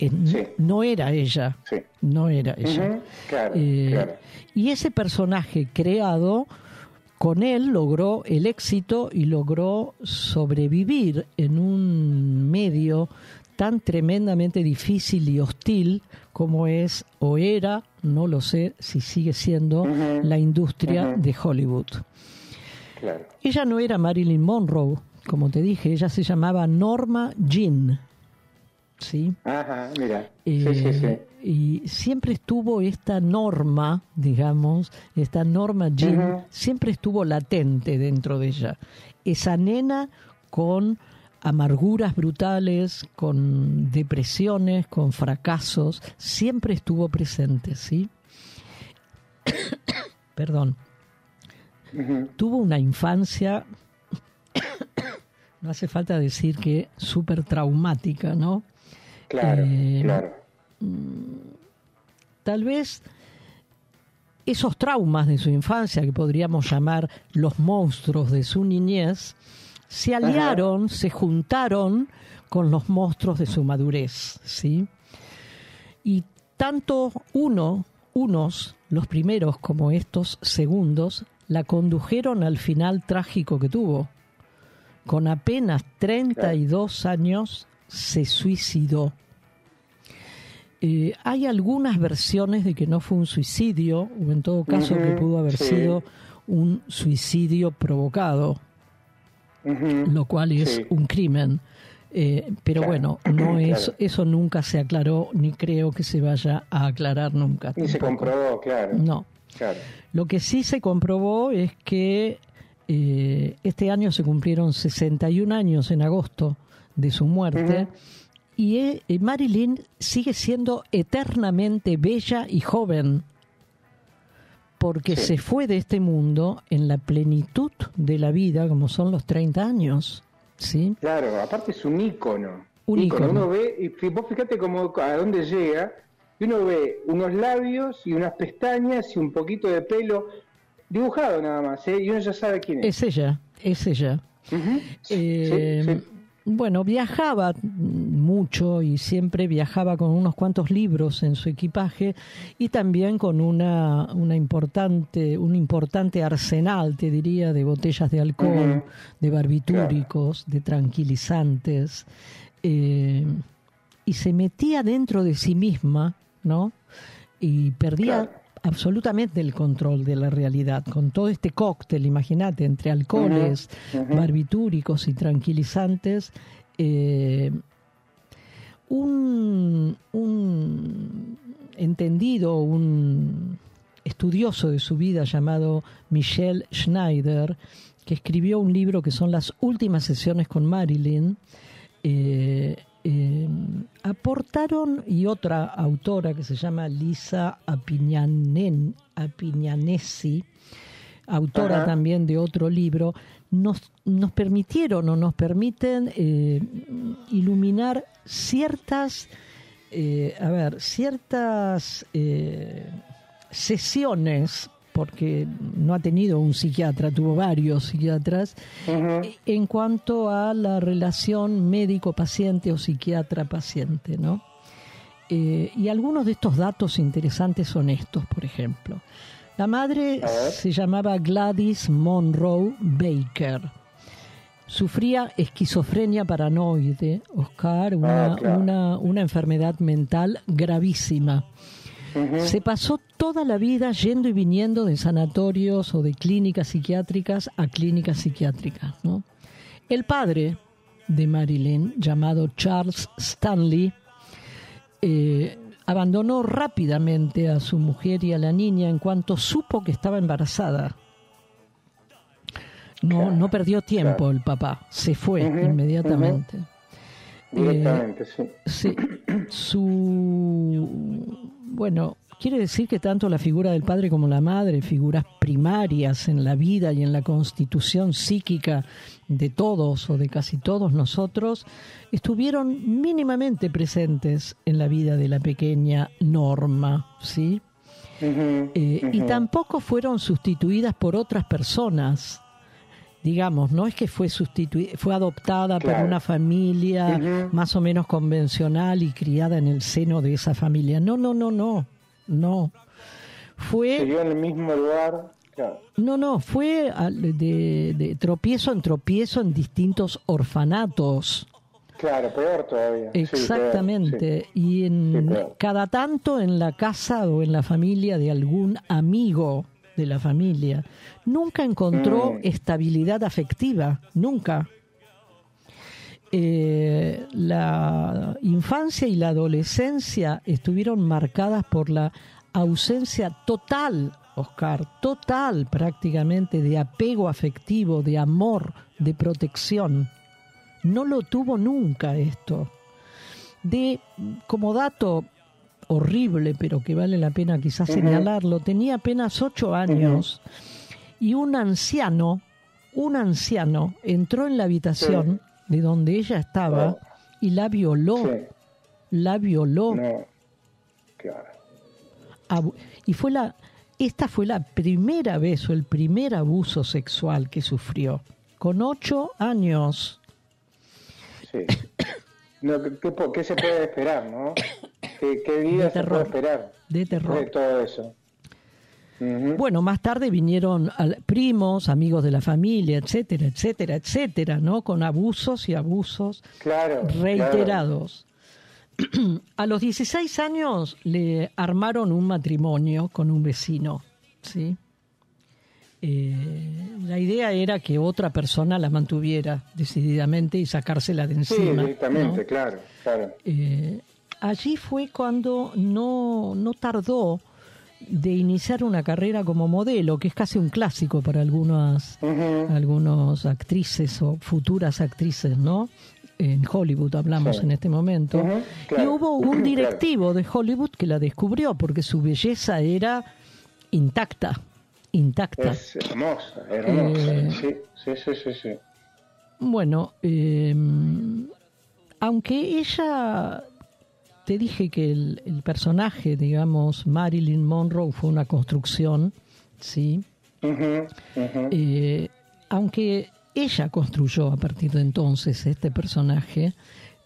Eh, Sí. No era ella, Sí. no era ella. Claro, Eh, claro. Y ese personaje creado, con él logró el éxito y logró sobrevivir en un medio tan tremendamente difícil y hostil como es o era, no lo sé si sigue siendo, la industria de Hollywood. Claro. Ella no era Marilyn Monroe, como te dije, ella se llamaba Norma Jean. ¿Sí? Ajá, mira. Sí, sí, sí. Eh, Y siempre estuvo esta norma, digamos, esta norma Jean, Ujú. siempre estuvo latente dentro de ella. Esa nena con amarguras brutales, con depresiones, con fracasos, siempre estuvo presente, ¿sí? Perdón. Tuvo una infancia, no hace falta decir que súper traumática, ¿no? Claro, Eh, claro. tal vez esos traumas de su infancia, que podríamos llamar los monstruos de su niñez, se aliaron, se juntaron con los monstruos de su madurez, ¿sí? Y tanto uno, unos, los primeros, como estos segundos, la condujeron al final trágico que tuvo. Con apenas 32 años se suicidó. Eh, hay algunas versiones de que no fue un suicidio, o en todo caso que pudo haber sí. sido un suicidio provocado, lo cual es sí. un crimen. Eh, pero Claro, bueno, no es, claro. eso nunca se aclaró, ni creo que se vaya a aclarar nunca. Y se comprobó, claro. No. Claro. Lo que sí se comprobó es que eh, este año se cumplieron 61 años en agosto de su muerte y eh, eh, Marilyn sigue siendo eternamente bella y joven porque Sí. se fue de este mundo en la plenitud de la vida como son los 30 años. ¿sí? Claro, aparte es un ícono. Un ícono. Uno ve, y vos fíjate cómo, a dónde llega, y uno ve unos labios y unas pestañas y un poquito de pelo dibujado nada más, ¿eh? y uno ya sabe quién es. Es ella, es ella. Eh, Sí, sí. Bueno, viajaba mucho y siempre viajaba con unos cuantos libros en su equipaje y también con una, una importante, un importante arsenal, te diría, de botellas de alcohol, de barbitúricos, de tranquilizantes. eh, y se metía dentro de sí misma, ¿no? Y perdía Claro. Absolutamente el control de la realidad con todo este cóctel, imagínate, entre alcoholes, barbitúricos y tranquilizantes. eh, un, un entendido, un estudioso de su vida llamado Michel Schneider, que escribió un libro que son las últimas sesiones con Marilyn, eh, eh, aportaron, y otra autora que se llama Lisa Apiñanen, Apiñanesi, autora Ajá. también de otro libro, nos, nos permitieron o nos permiten eh, iluminar ciertas, eh, a ver, ciertas sesiones, porque no ha tenido un psiquiatra, tuvo varios psiquiatras, en cuanto a la relación médico-paciente o psiquiatra-paciente, ¿no? Eh, y algunos de estos datos interesantes son estos, por ejemplo. La madre se llamaba Gladys Monroe Baker. Sufría esquizofrenia paranoide, Oscar, una, Ah, claro. una, una enfermedad mental gravísima. Se pasó toda la vida yendo y viniendo de sanatorios o de clínicas psiquiátricas a clínicas psiquiátricas. ¿no? El padre de Marilyn, llamado Charles Stanley, eh, abandonó rápidamente a su mujer y a la niña en cuanto supo que estaba embarazada. No, no perdió tiempo el papá, se fue inmediatamente. Directamente, sí. Sí, su bueno, quiere decir que tanto la figura del padre como la madre, figuras primarias en la vida y en la constitución psíquica de todos o de casi todos nosotros, estuvieron mínimamente presentes en la vida de la pequeña Norma, ¿sí? Eh, y tampoco fueron sustituidas por otras personas digamos, no es que fue sustituida, fue adoptada por una familia más o menos convencional y criada en el seno de esa familia. No, no, no, no, no. Fue. en el mismo lugar. No, no, fue de, de, tropiezo en tropiezo en distintos orfanatos. Claro, peor todavía. Exactamente. Y en cada tanto en la casa o en la familia de algún amigo de la familia. Nunca encontró mm. estabilidad afectiva, nunca. Eh, la infancia y la adolescencia estuvieron marcadas por la ausencia total, Oscar, total prácticamente de apego afectivo, de amor, de protección. No lo tuvo nunca esto. De, como dato horrible, pero que vale la pena quizás señalarlo, tenía apenas ocho años y un anciano, un anciano entró en la habitación de donde ella estaba y la violó. La violó. Y fue la, esta fue la primera vez o el primer abuso sexual que sufrió, con ocho años. Sí. ¿qué, se puede esperar, no? ¿Qué, qué se puede esperar? De terror. De todo eso. Bueno, más tarde vinieron primos, amigos de la familia, etcétera, etcétera, etcétera, ¿no? Con abusos y abusos reiterados. A los 16 años le armaron un matrimonio con un vecino, ¿sí? Eh, la idea era que otra persona la mantuviera decididamente y sacársela de encima. Sí, directamente, claro. claro. Eh, allí fue cuando no, no tardó de iniciar una carrera como modelo, que es casi un clásico para algunas, actrices o futuras actrices, ¿no? En Hollywood hablamos en este momento. Y hubo un directivo de Hollywood que la descubrió porque su belleza era intacta intacta. Es hermosa, hermosa. Eh, sí, sí, sí, sí, Bueno, eh, aunque ella, te dije que el, personaje, digamos, Marilyn Monroe fue una construcción, ¿sí? Eh, aunque ella construyó a partir de entonces este personaje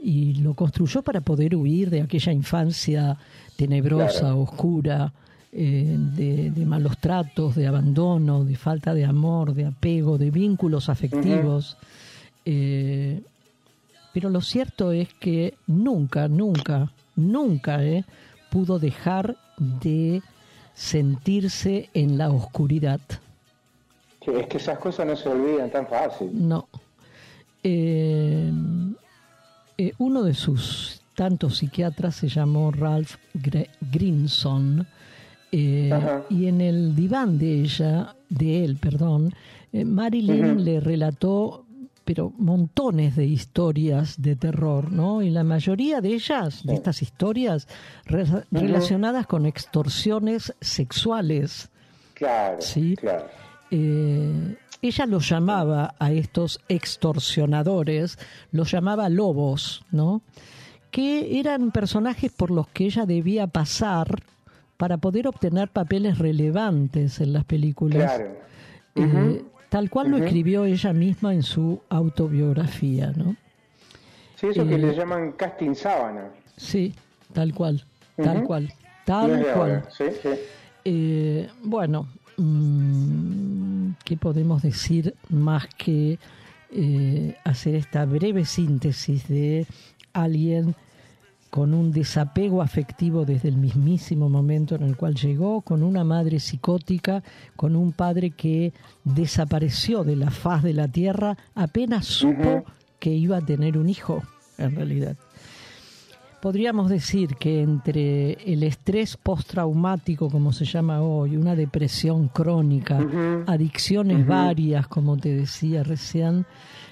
y lo construyó para poder huir de aquella infancia tenebrosa, oscura, eh, de, malos tratos, de abandono, de falta de amor, de apego, de vínculos afectivos. Eh, pero lo cierto es que nunca, nunca, nunca eh, pudo dejar de sentirse en la oscuridad. es que esas cosas no se olvidan tan fácil. No. uno de sus tantos psiquiatras se llamó Ralph Grinson eh, y en el diván de ella, de él, perdón, eh, Marilyn le relató pero montones de historias de terror, ¿no? Y la mayoría de ellas, de estas historias, relacionadas con extorsiones sexuales. Claro, ¿sí? claro. Eh, ella los llamaba a estos extorsionadores, los llamaba lobos, ¿no? Que eran personajes por los que ella debía pasar para poder obtener papeles relevantes en las películas. Eh, tal cual lo escribió ella misma en su autobiografía, ¿no? Sí, eso que le eh, llaman casting sábana. Sí, tal cual, tal cual, tal cual. Eh, bueno, mm, ¿qué podemos decir más que hacer esta breve síntesis de alguien con un desapego afectivo desde el mismísimo momento en el cual llegó, con una madre psicótica, con un padre que desapareció de la faz de la tierra apenas supo que iba a tener un hijo, en realidad. Podríamos decir que entre el estrés postraumático, como se llama hoy, una depresión crónica, adicciones varias, como te decía recién,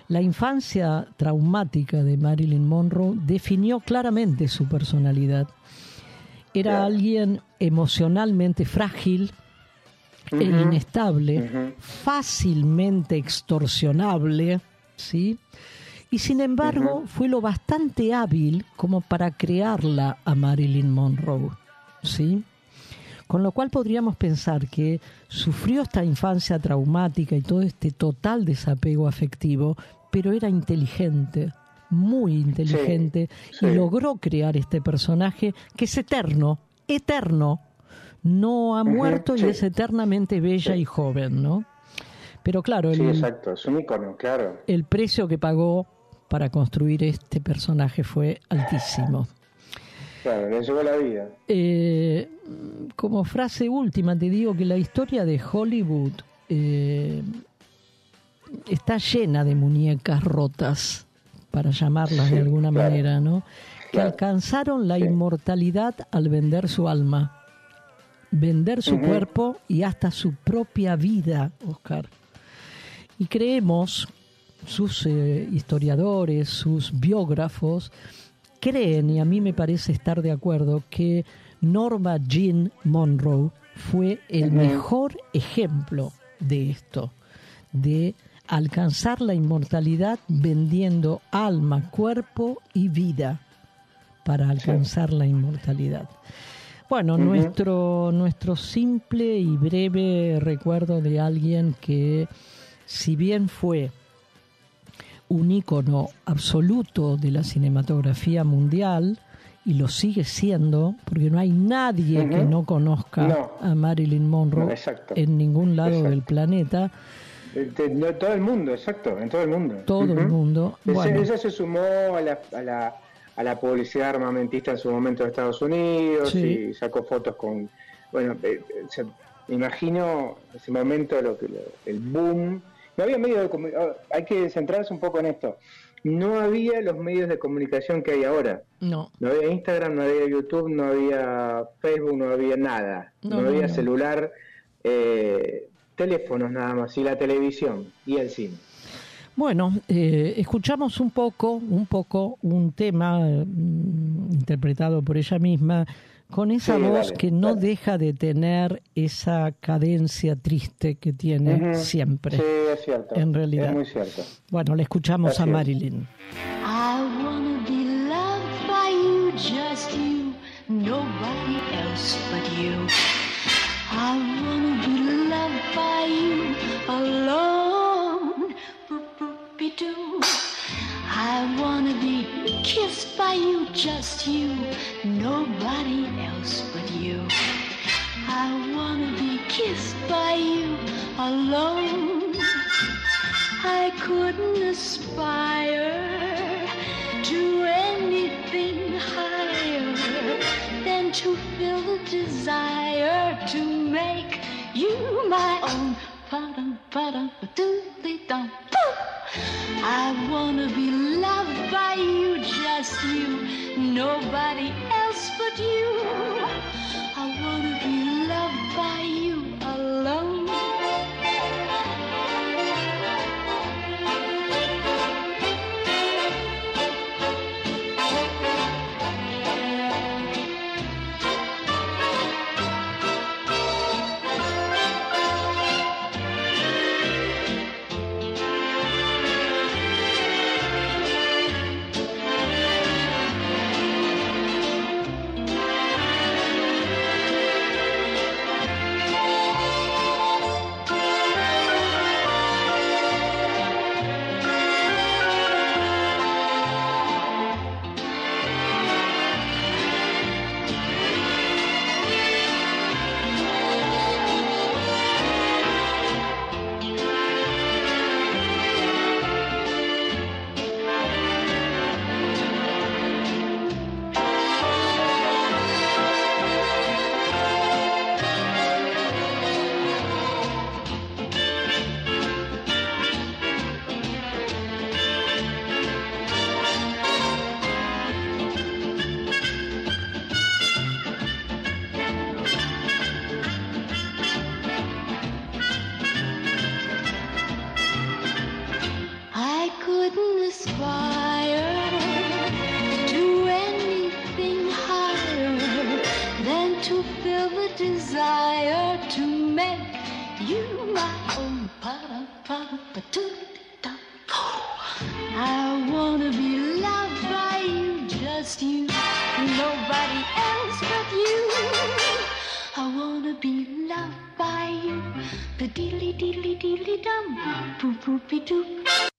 la infancia traumática de Marilyn Monroe definió claramente su personalidad. Era alguien emocionalmente frágil e inestable, fácilmente extorsionable, ¿sí? Y sin embargo, fue lo bastante hábil como para crearla a Marilyn Monroe, ¿sí? Con lo cual podríamos pensar que sufrió esta infancia traumática y todo este total desapego afectivo pero era inteligente, muy inteligente, y logró crear este personaje que es eterno, eterno. No ha muerto y es eternamente bella y joven, ¿no? Pero claro, el, exacto, es un icono, claro. El precio que pagó para construir este personaje fue altísimo. Claro, le llevó la vida. Eh, como frase última, te digo que la historia de Hollywood eh, está llena de muñecas rotas, para llamarlas de alguna manera, ¿no? Que alcanzaron la inmortalidad al vender su alma, vender su cuerpo y hasta su propia vida, Oscar. Y creemos, sus eh, historiadores, sus biógrafos, creen, y a mí me parece estar de acuerdo, que Norma Jean Monroe fue el mejor ejemplo de esto, de alcanzar la inmortalidad vendiendo alma, cuerpo y vida para alcanzar la inmortalidad. Bueno, nuestro, nuestro simple y breve recuerdo de alguien que, si bien fue un ícono absoluto de la cinematografía mundial, y lo sigue siendo, porque no hay nadie que no conozca a Marilyn Monroe en ningún lado del planeta, de, todo el mundo, exacto, en todo el mundo. Todo el mundo. Ella se sumó a la, a, la, a la publicidad armamentista en su momento de Estados Unidos y sacó fotos con. Bueno, eh, eh, me imagino ese momento, lo que, el boom. No había medios de ah, Hay que centrarse un poco en esto. No había los medios de comunicación que hay ahora. No. No había Instagram, no había YouTube, no había Facebook, no había nada. No, había celular. Eh, teléfonos nada más, y la televisión y el cine. Bueno, eh, escuchamos un poco, un poco un tema mm, interpretado por ella misma con esa voz que no deja de tener esa cadencia triste que tiene siempre. Sí, es cierto. En realidad. Es muy cierto. Bueno, le escuchamos a Marilyn. I wanna be loved by you, just you, nobody else but you. I wanna be loved by you alone. I wanna be kissed by you, just you, nobody else but you. I wanna be kissed by you alone. I couldn't aspire to anything higher than to feel the desire to make you my own. I wanna be loved by you, just you, nobody else but you. I wanna be loved by you alone. I wanna be loved by you, just you, nobody else but you. I wanna be loved by you, the diddly diddly diddly dum, boop boopy doop.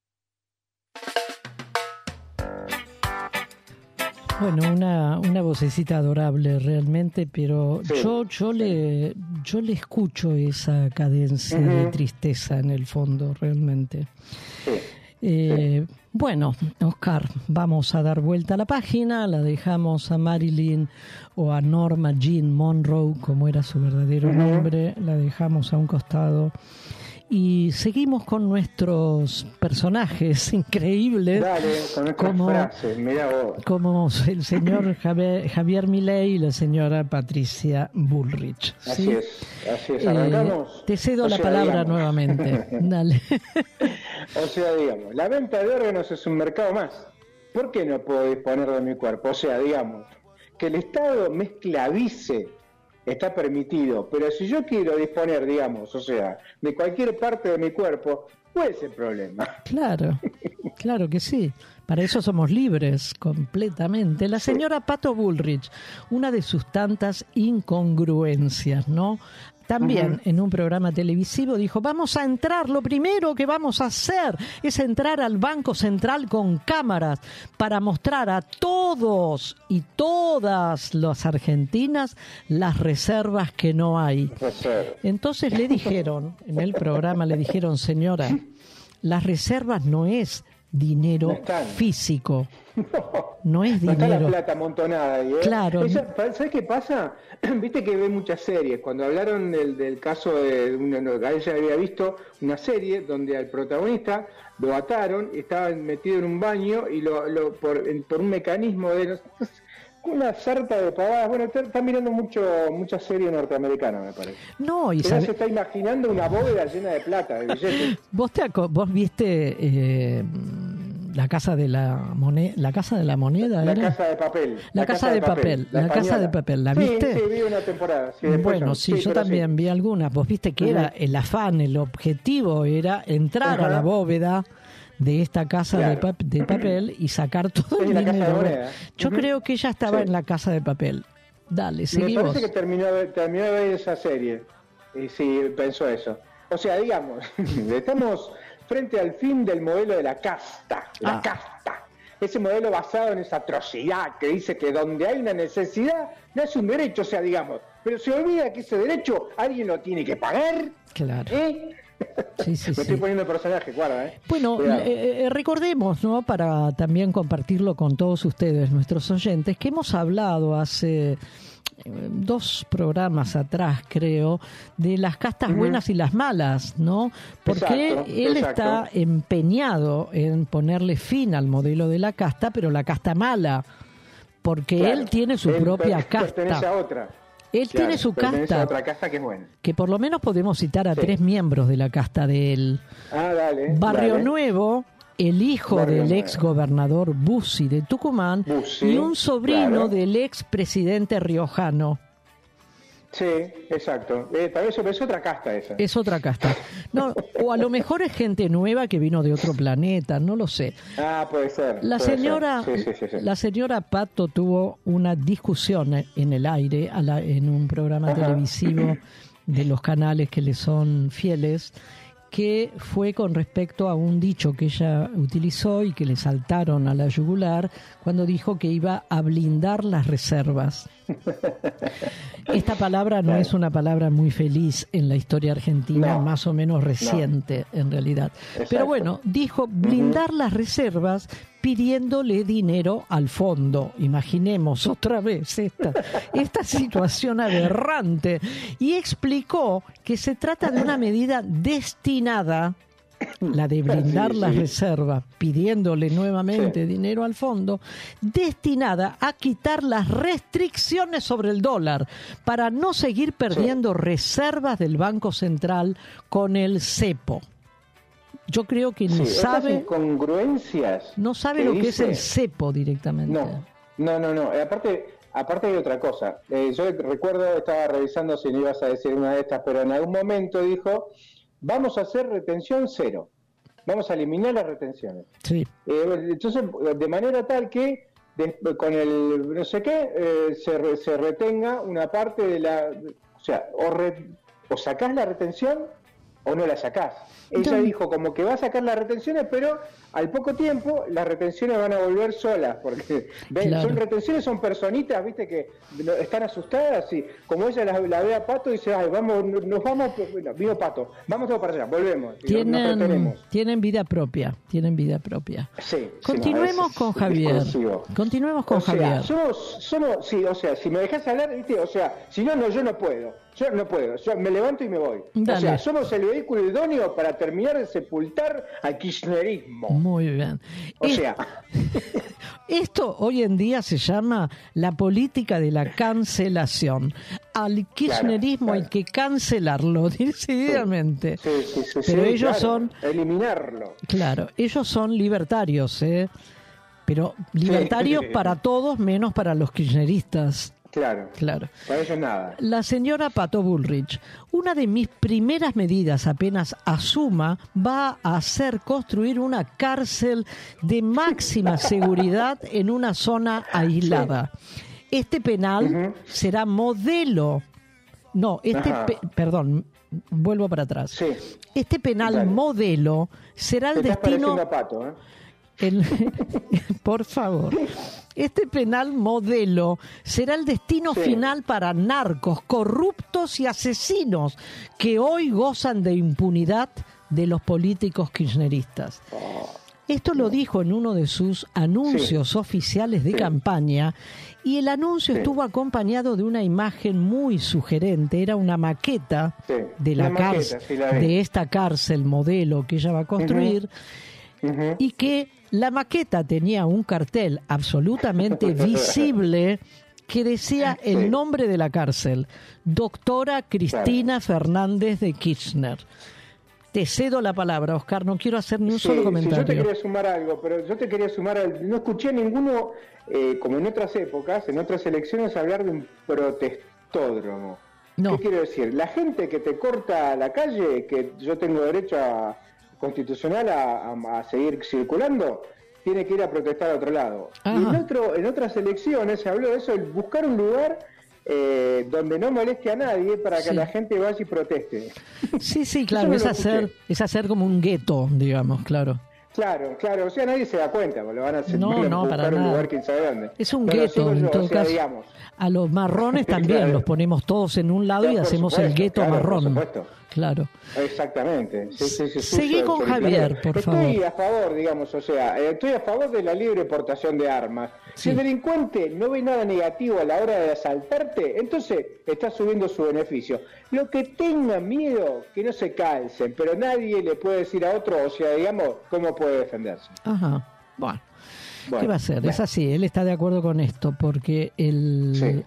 Bueno, una, una vocecita adorable realmente, pero Sí, yo, yo le, yo le escucho esa cadencia de tristeza en el fondo, realmente. Sí. Eh, Bueno, Oscar, vamos a dar vuelta a la página, la dejamos a Marilyn o a Norma Jean Monroe, como era su verdadero nombre, la dejamos a un costado y seguimos con nuestros personajes increíbles. Dale, con como, frases, mirá vos. como el señor Javier, Javier Milei y la señora Patricia Bullrich. ¿sí? Así es, así es. Eh, te cedo O la sea, palabra digamos. nuevamente. Dale. O sea, digamos, la venta de órganos es un mercado más. ¿Por qué no puedo disponer de mi cuerpo? O sea, digamos, que el Estado me esclavice está permitido, pero si yo quiero disponer, digamos, o sea, de cualquier parte de mi cuerpo, ¿cuál es el problema? Claro, claro que sí. Para eso somos libres completamente. La señora Pato Bullrich, una de sus tantas incongruencias, ¿no? También en un programa televisivo dijo, vamos a entrar, lo primero que vamos a hacer es entrar al Banco Central con cámaras para mostrar a todos y todas las argentinas las reservas que no hay. Entonces le dijeron, en el programa le dijeron, señora, las reservas no es dinero No físico, no es No está la dinero. plata amontonada ahí, ¿eh? Claro. Ella- ¿Sabes qué pasa? Viste que ve muchas series. Cuando hablaron del, del caso de. Una, no, ella había visto una serie donde al protagonista lo ataron, estaba metido en un baño y lo, lo- por, en- por un mecanismo de. no una sarta de pavadas. Bueno, está, está mirando mucho mucha serie norteamericana, me parece. No, y sabe- se está imaginando una bóveda llena de plata, de billetes. vos te vos viste eh, la casa de la moneda, la casa de la moneda La era? casa de papel. La casa de papel, la casa de papel, ¿la Sí, viste? Sí, vi una temporada. sí, Bueno, no. sí, yo también sí. vi algunas. Vos viste que era el afán, el objetivo era entrar a la bóveda de esta casa de, pap- de papel y sacar todo el dinero. Yo creo que ella estaba en la casa de papel. Dale, Me seguimos. parece que terminó, terminó de ver esa serie. Y sí, pensó eso. O sea, digamos, estamos frente al fin del modelo de la casta. La Ah. casta. Ese modelo basado en esa atrocidad que dice que donde hay una necesidad no es un derecho, o sea, digamos. Pero se olvida que ese derecho alguien lo tiene que pagar. Claro. ¿eh? Sí, sí, Me sí. estoy poniendo personaje, guarda, ¿eh? Bueno, eh, eh, recordemos, ¿no? Para también compartirlo con todos ustedes, nuestros oyentes, que hemos hablado hace dos programas atrás, creo, de las castas buenas y las malas, ¿no? Porque Exacto, él exacto. está empeñado en ponerle fin al modelo de la casta, pero la casta mala, porque Claro. él tiene su Él propia per- Pertenece a casta. otra. Él Claro, tiene su casta, a otra casta que es buena. que por lo menos podemos citar a Sí. tres miembros de la casta de él. Ah, dale. Barrio dale. Nuevo, el hijo del ex gobernador Bussi de Tucumán Bussi, y un sobrino claro. del ex presidente riojano. Sí, exacto. Eh, tal vez es otra casta esa. Es otra casta. No, o a lo mejor es gente nueva que vino de otro planeta, no lo sé. Ah, puede ser. La puede señora, Sí, sí, sí, sí. la señora Pato tuvo una discusión en el aire a la- en un programa Ajá. televisivo de los canales que le son fieles, que fue con respecto a un dicho que ella utilizó y que le saltaron a la yugular cuando dijo que iba a blindar las reservas. Esta palabra no es una palabra muy feliz en la historia argentina, No. más o menos reciente en realidad. Pero bueno, dijo blindar las reservas pidiéndole dinero al fondo. Imaginemos otra vez esta, esta situación aberrante. Y explicó que se trata de una medida destinada, la de blindar Sí, las sí. reservas, pidiéndole nuevamente Sí. dinero al fondo, destinada a quitar las restricciones sobre el dólar para no seguir perdiendo reservas del Banco Central con el cepo. Yo creo que esas sabe, incongruencias. no sabe lo que es el cepo directamente. No, no, no, no. Eh, Aparte, aparte hay otra cosa. Eh, yo recuerdo, estaba revisando si no ibas a decir una de estas, pero en algún momento dijo, vamos a hacer retención cero. vamos a eliminar las retenciones. Sí. Eh, entonces, de manera tal que con el no sé qué eh, se, re- se retenga una parte de la. O sea, o, re- o sacás la retención o no la sacás. Ella dijo como que va a sacar las retenciones, pero al poco tiempo las retenciones van a volver solas, porque ven, Claro. son retenciones, son personitas, viste, que están asustadas y como ella la, la ve a Pato dice, ay, vamos, nos vamos, bueno, vino Pato, vamos todos para allá, volvemos, y nos- Tienen, tienen vida propia, tienen vida propia. Sí, Continuemos con Javier. Continuemos con o sea, Javier. somos, somos, sí, o sea, si me dejas hablar, ¿viste? o sea, si no, no, yo no puedo, yo no puedo, yo me levanto y me voy. Dale. O sea, somos el vehículo idóneo para terminar de sepultar al kirchnerismo. Muy bien. O Es- sea, Esto hoy en día se llama la política de la cancelación. Al kirchnerismo hay que cancelarlo decididamente. sí, sí, sí, Pero sí, ellos claro, son, eliminarlo. claro, ellos son libertarios, ¿eh? Pero libertarios para todos menos para los kirchneristas. Claro, Claro. para ellos nada. La señora Pato Bullrich, una de mis primeras medidas apenas asuma va a hacer construir una cárcel de máxima seguridad en una zona aislada. Este penal será modelo. No, este, pe- perdón, vuelvo para atrás. Sí, Este penal modelo será te el estás destino Pato, ¿eh? El- por favor. Este penal modelo será el destino Sí. final para narcos, corruptos y asesinos que hoy gozan de impunidad de los políticos kirchneristas. Esto lo dijo en uno de sus anuncios oficiales de Sí. campaña y el anuncio Sí. estuvo acompañado de una imagen muy sugerente, era una maqueta de la maqueta, de esta cárcel modelo que ella va a construir Y que la maqueta tenía un cartel absolutamente visible que decía el nombre de la cárcel, doctora Cristina Fernández de Kirchner. Te cedo la palabra, Oscar, no quiero hacer ni un Sí, solo sí, yo te comentario. quería sumar algo, pero yo te quería sumar, al- no escuché a ninguno, eh, como en otras épocas, en otras elecciones, hablar de un protestódromo. No. ¿Qué quiero decir? La gente que te corta la calle, que yo tengo derecho a- constitucional a, a- a seguir circulando, tiene que ir a protestar a otro lado. Y en, otro, en otras elecciones se habló de eso, el buscar un lugar eh, donde no moleste a nadie para que Sí. la gente vaya y proteste. Sí, sí, claro, es hacer, es hacer como un gueto, digamos, claro. Claro, claro, o sea, nadie se da cuenta, lo van a hacer No, no, para un nada. lugar quién sabe dónde. Es un No, gueto, en todo o sea, caso. digamos. A los marrones también Claro. los ponemos todos en un lado y por hacemos el gueto claro, por marrón. supuesto. Claro. Exactamente. Sí, sí, sí, sí, Seguí con Javier, por estoy favor. a favor, digamos, o sea, estoy a favor de la libre portación de armas. Si el delincuente no ve nada negativo a la hora de asaltarte, entonces está subiendo su beneficio. Lo que tenga miedo, que no se calcen, pero nadie le puede decir a otro, o sea, digamos, cómo puede defenderse. Ajá. Bueno. Bueno, ¿Qué va a hacer? bueno. Es así, él está de acuerdo con esto, porque el, Sí.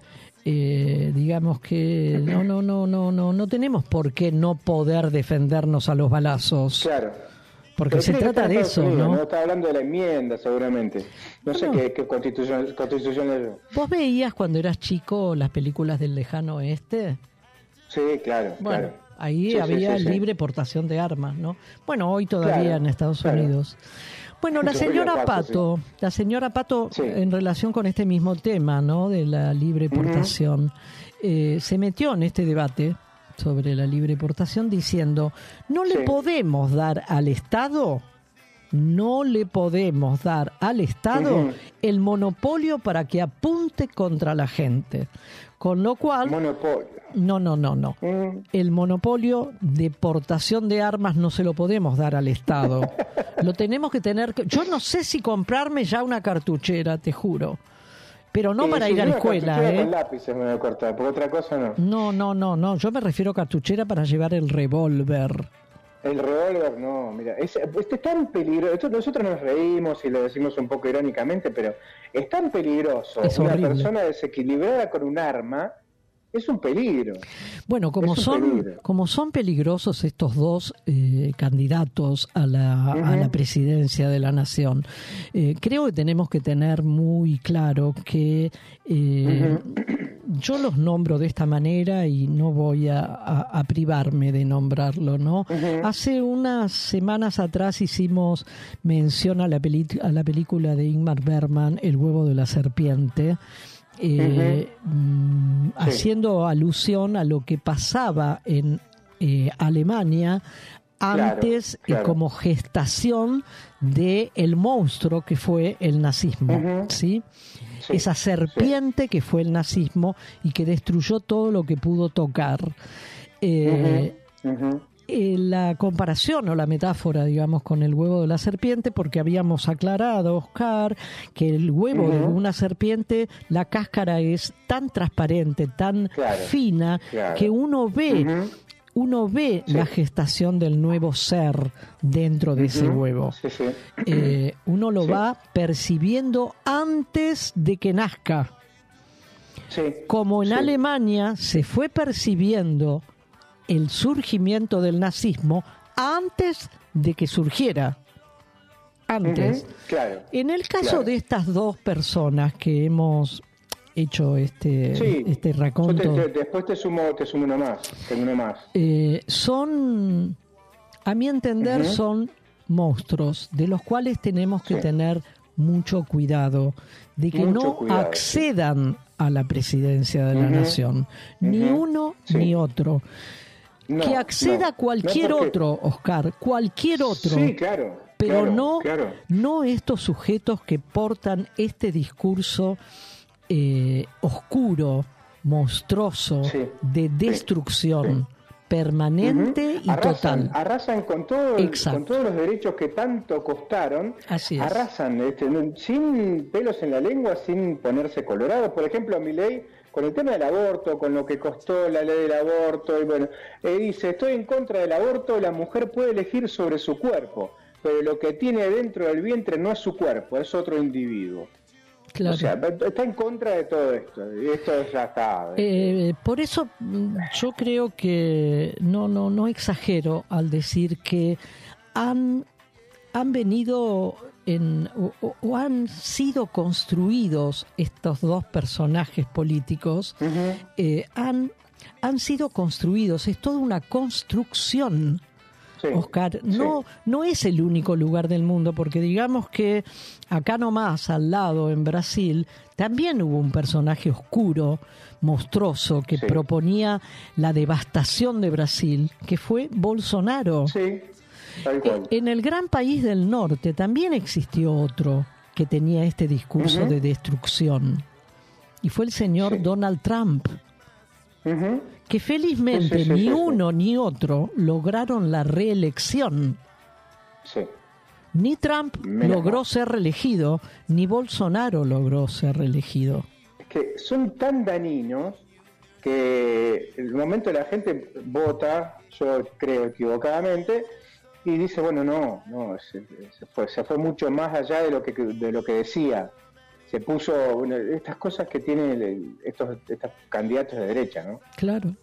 eh, digamos que no, no, no, no, no, no tenemos por qué no poder defendernos a los balazos, Claro. porque Pero se trata de eso, Unidos, ¿no? Está hablando de la enmienda, seguramente. No sé No. qué, qué constitución, constitución es. ¿Vos veías cuando eras chico las películas del lejano oeste? Sí, claro, Bueno, claro. Ahí Sí, había sí, sí. libre portación de armas, ¿no? Bueno, hoy todavía Claro, en Estados claro. Unidos. Bueno, la señora Pato, la señora Pato, en relación con este mismo tema, ¿no? De la libre portación, eh, se metió en este debate sobre la libre portación diciendo, no le podemos dar al Estado, no le podemos dar al Estado el monopolio para que apunte contra la gente. Con lo cual, Monopolio. no, no, no, no. Mm, El monopolio de portación de armas no se lo podemos dar al Estado. Lo tenemos que tener. que- Yo no sé si comprarme ya una cartuchera, te juro. Pero no eh, para ir a la escuela, ¿eh? con lápices me voy a cortar, porque otra cosa no. No, no, no, no. Yo me refiero a cartuchera para llevar el revólver. El revólver no, mira, es, este es tan peligroso. Nosotros nos reímos y lo decimos un poco irónicamente, pero es tan peligroso. Es Una persona desequilibrada con un arma es un peligro. Bueno, como son, peligro. como son peligrosos estos dos eh, candidatos a la, a la presidencia de la nación, eh, creo que tenemos que tener muy claro que, eh, yo los nombro de esta manera y no voy a, a- a privarme de nombrarlo, ¿no? Hace unas semanas atrás hicimos mención a la, peli- a la película de Ingmar Bergman, El huevo de la serpiente, eh, mm, haciendo alusión a lo que pasaba en eh, Alemania Claro, antes eh, claro. como gestación de el monstruo que fue el nazismo. ¿sí? Sí, Esa serpiente que fue el nazismo y que destruyó todo lo que pudo tocar. Eh, eh, la comparación o la metáfora, digamos, con el huevo de la serpiente, porque habíamos aclarado, Oscar, que el huevo de una serpiente, la cáscara es tan transparente, tan Claro, fina, claro. que uno ve. Uno ve Sí. la gestación del nuevo ser dentro de ese huevo. Sí, sí. Eh, uno lo va percibiendo antes de que nazca. Como en. Alemania se fue percibiendo el surgimiento del nazismo antes de que surgiera. Antes. Claro. En el caso Claro. de estas dos personas que hemos hecho este, Sí. este te- raconto, te- después te sumo, te sumo uno más. Tengo uno más. eh, son, a mi entender, son monstruos de los cuales tenemos que Sí. tener mucho cuidado de que Mucho no cuidado, sí. accedan a la presidencia de la nación, ni uno ni otro. No, que acceda no, cualquier no porque- otro, Oscar, cualquier otro. Sí, claro. pero claro, no, Claro. no estos sujetos que portan este discurso eh, oscuro, monstruoso, Sí, de destrucción permanente y arrasan, total. Arrasan con, todo el- con todos los derechos que tanto costaron. Así es. Arrasan este, sin pelos en la lengua, sin ponerse colorados. Por ejemplo, mi ley, con el tema del aborto, con lo que costó la ley del aborto, y bueno, eh, dice, estoy en contra del aborto, la mujer puede elegir sobre su cuerpo, pero lo que tiene dentro del vientre no es su cuerpo, es otro individuo. Claro. O sea, está en contra de todo esto. y Esto ya está. Eh, por eso mm, yo creo que no, no, no exagero al decir que han, han venido en, o, han sido construidos estos dos personajes políticos, eh, han, han sido construidos, es toda una construcción. Sí, Oscar, sí. no, no es el único lugar del mundo, porque digamos que acá nomás, al lado, en Brasil, también hubo un personaje oscuro, monstruoso, que Sí. proponía la devastación de Brasil, que fue Bolsonaro. Sí, tal cual. En el gran país del norte también existió otro que tenía este discurso de destrucción, y fue el señor. Donald Trump. Que felizmente Sí, sí, sí, ni uno ni otro lograron la reelección. Sí. Ni Trump Menos logró mal. ser reelegido, ni Bolsonaro logró ser reelegido. Es que son tan dañinos que el momento la gente vota, yo creo equivocadamente, y dice, bueno, no, no, se, se fue, se fue mucho más allá de lo que, de lo que decía. Se puso, bueno, estas cosas que tienen estos, estos candidatos de derecha, ¿no? Claro.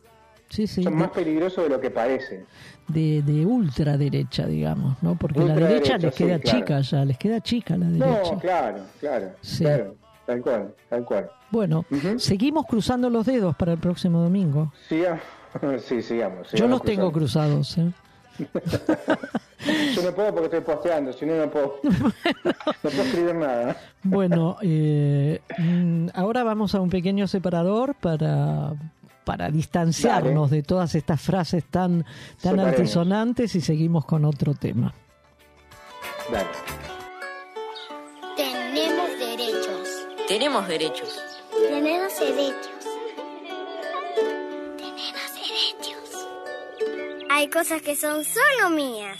Sí, sí. Son De, más peligrosos de lo que parece. de, de ultraderecha, digamos, ¿no? Porque la Ultraderecha, derecha les sí, queda claro. chica ya, les queda chica la derecha. No, claro, claro, Sí. claro, tal cual, tal cual. Bueno, Ujú. seguimos cruzando los dedos para el próximo domingo. Sigamos, sí, sigamos. Yo sigamos los tengo cruzando. cruzados, ¿eh? Yo no puedo porque estoy posteando, si no, no puedo. No puedo escribir nada. Bueno, eh, mm, ahora vamos a un pequeño separador para, para distanciarnos de todas estas frases tan, tan Separemos. altisonantes y seguimos con otro tema. Dale. Tenemos derechos. Tenemos derechos. Tenemos derechos. Hay cosas que son solo mías.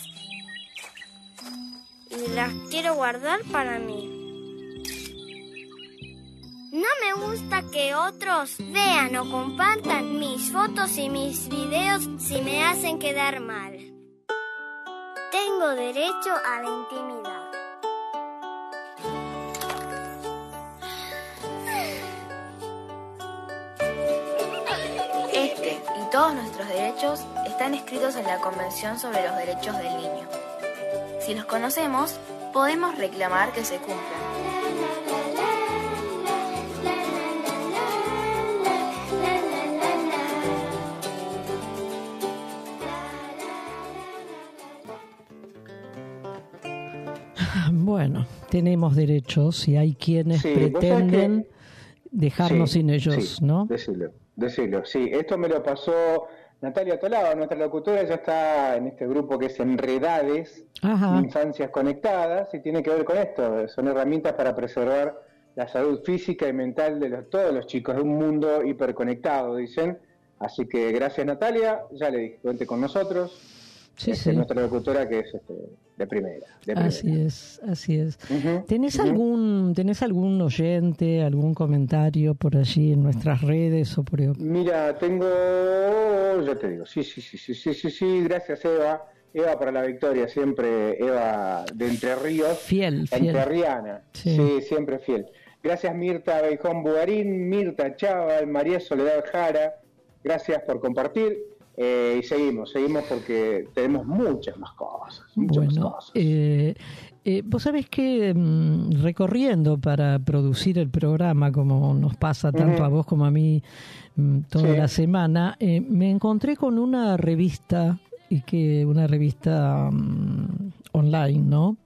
Y las quiero guardar para mí. No me gusta que otros vean o compartan mis fotos y mis videos si me hacen quedar mal. Tengo derecho a la intimidad. Este y todos nuestros derechos están escritos en la Convención sobre los Derechos del Niño. Si los conocemos, podemos reclamar que se cumplan. Bueno, tenemos derechos y hay quienes pretenden dejarnos sin ellos, ¿no? Decirlo, decirlo. Sí, esto me lo pasó Natalia Tolado, nuestra locutora, ella está en este grupo que es Enredades, Ajá. Infancias Conectadas, y tiene que ver con esto. Son herramientas para preservar la salud física y mental de los- todos los chicos de un mundo hiperconectado, dicen. Así que gracias Natalia, ya le dije, cuente con nosotros. Sí, Este, sí. Nuestra locutora que es este, de primera. De primera. Así es, así es. ¿Tenés algún, tenés algún oyente, algún comentario por allí en nuestras redes o por Mira, tengo, yo te digo, sí, sí, sí, sí, sí, sí, sí, gracias Eva, Eva para la victoria, siempre Eva de Entre Ríos, fiel, fiel. entrerriana, Sí. sí. siempre fiel. Gracias Mirta Beijón Bugarín, Mirta Chaval, María Soledad Jara, gracias por compartir eh, y seguimos, seguimos porque tenemos muchas más cosas, muchas más cosas. eh, eh, vos sabés que mm, recorriendo para producir el programa, como nos pasa tanto a vos como a mí mm, toda Sí. la semana, eh, me encontré con una revista, y que una revista mm, online, ¿no?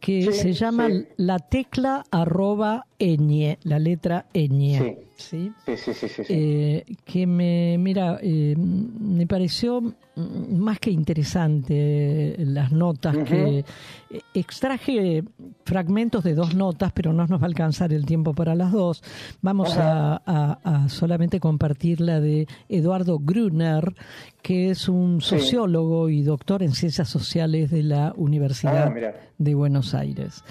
Que Sí, se llama sí. La Tecla arroba ñ, la letra ñ. Sí. ¿sí? Sí, sí, sí, sí. sí. eh, que me, mira, eh, me pareció más que interesante las notas que eh, extraje fragmentos de dos notas, pero no nos va a alcanzar el tiempo para las dos. Vamos a, a- a solamente compartir la de Eduardo Gruner, que es un Sí. sociólogo y doctor en ciencias sociales de la Universidad Ah, de Buenos Aires.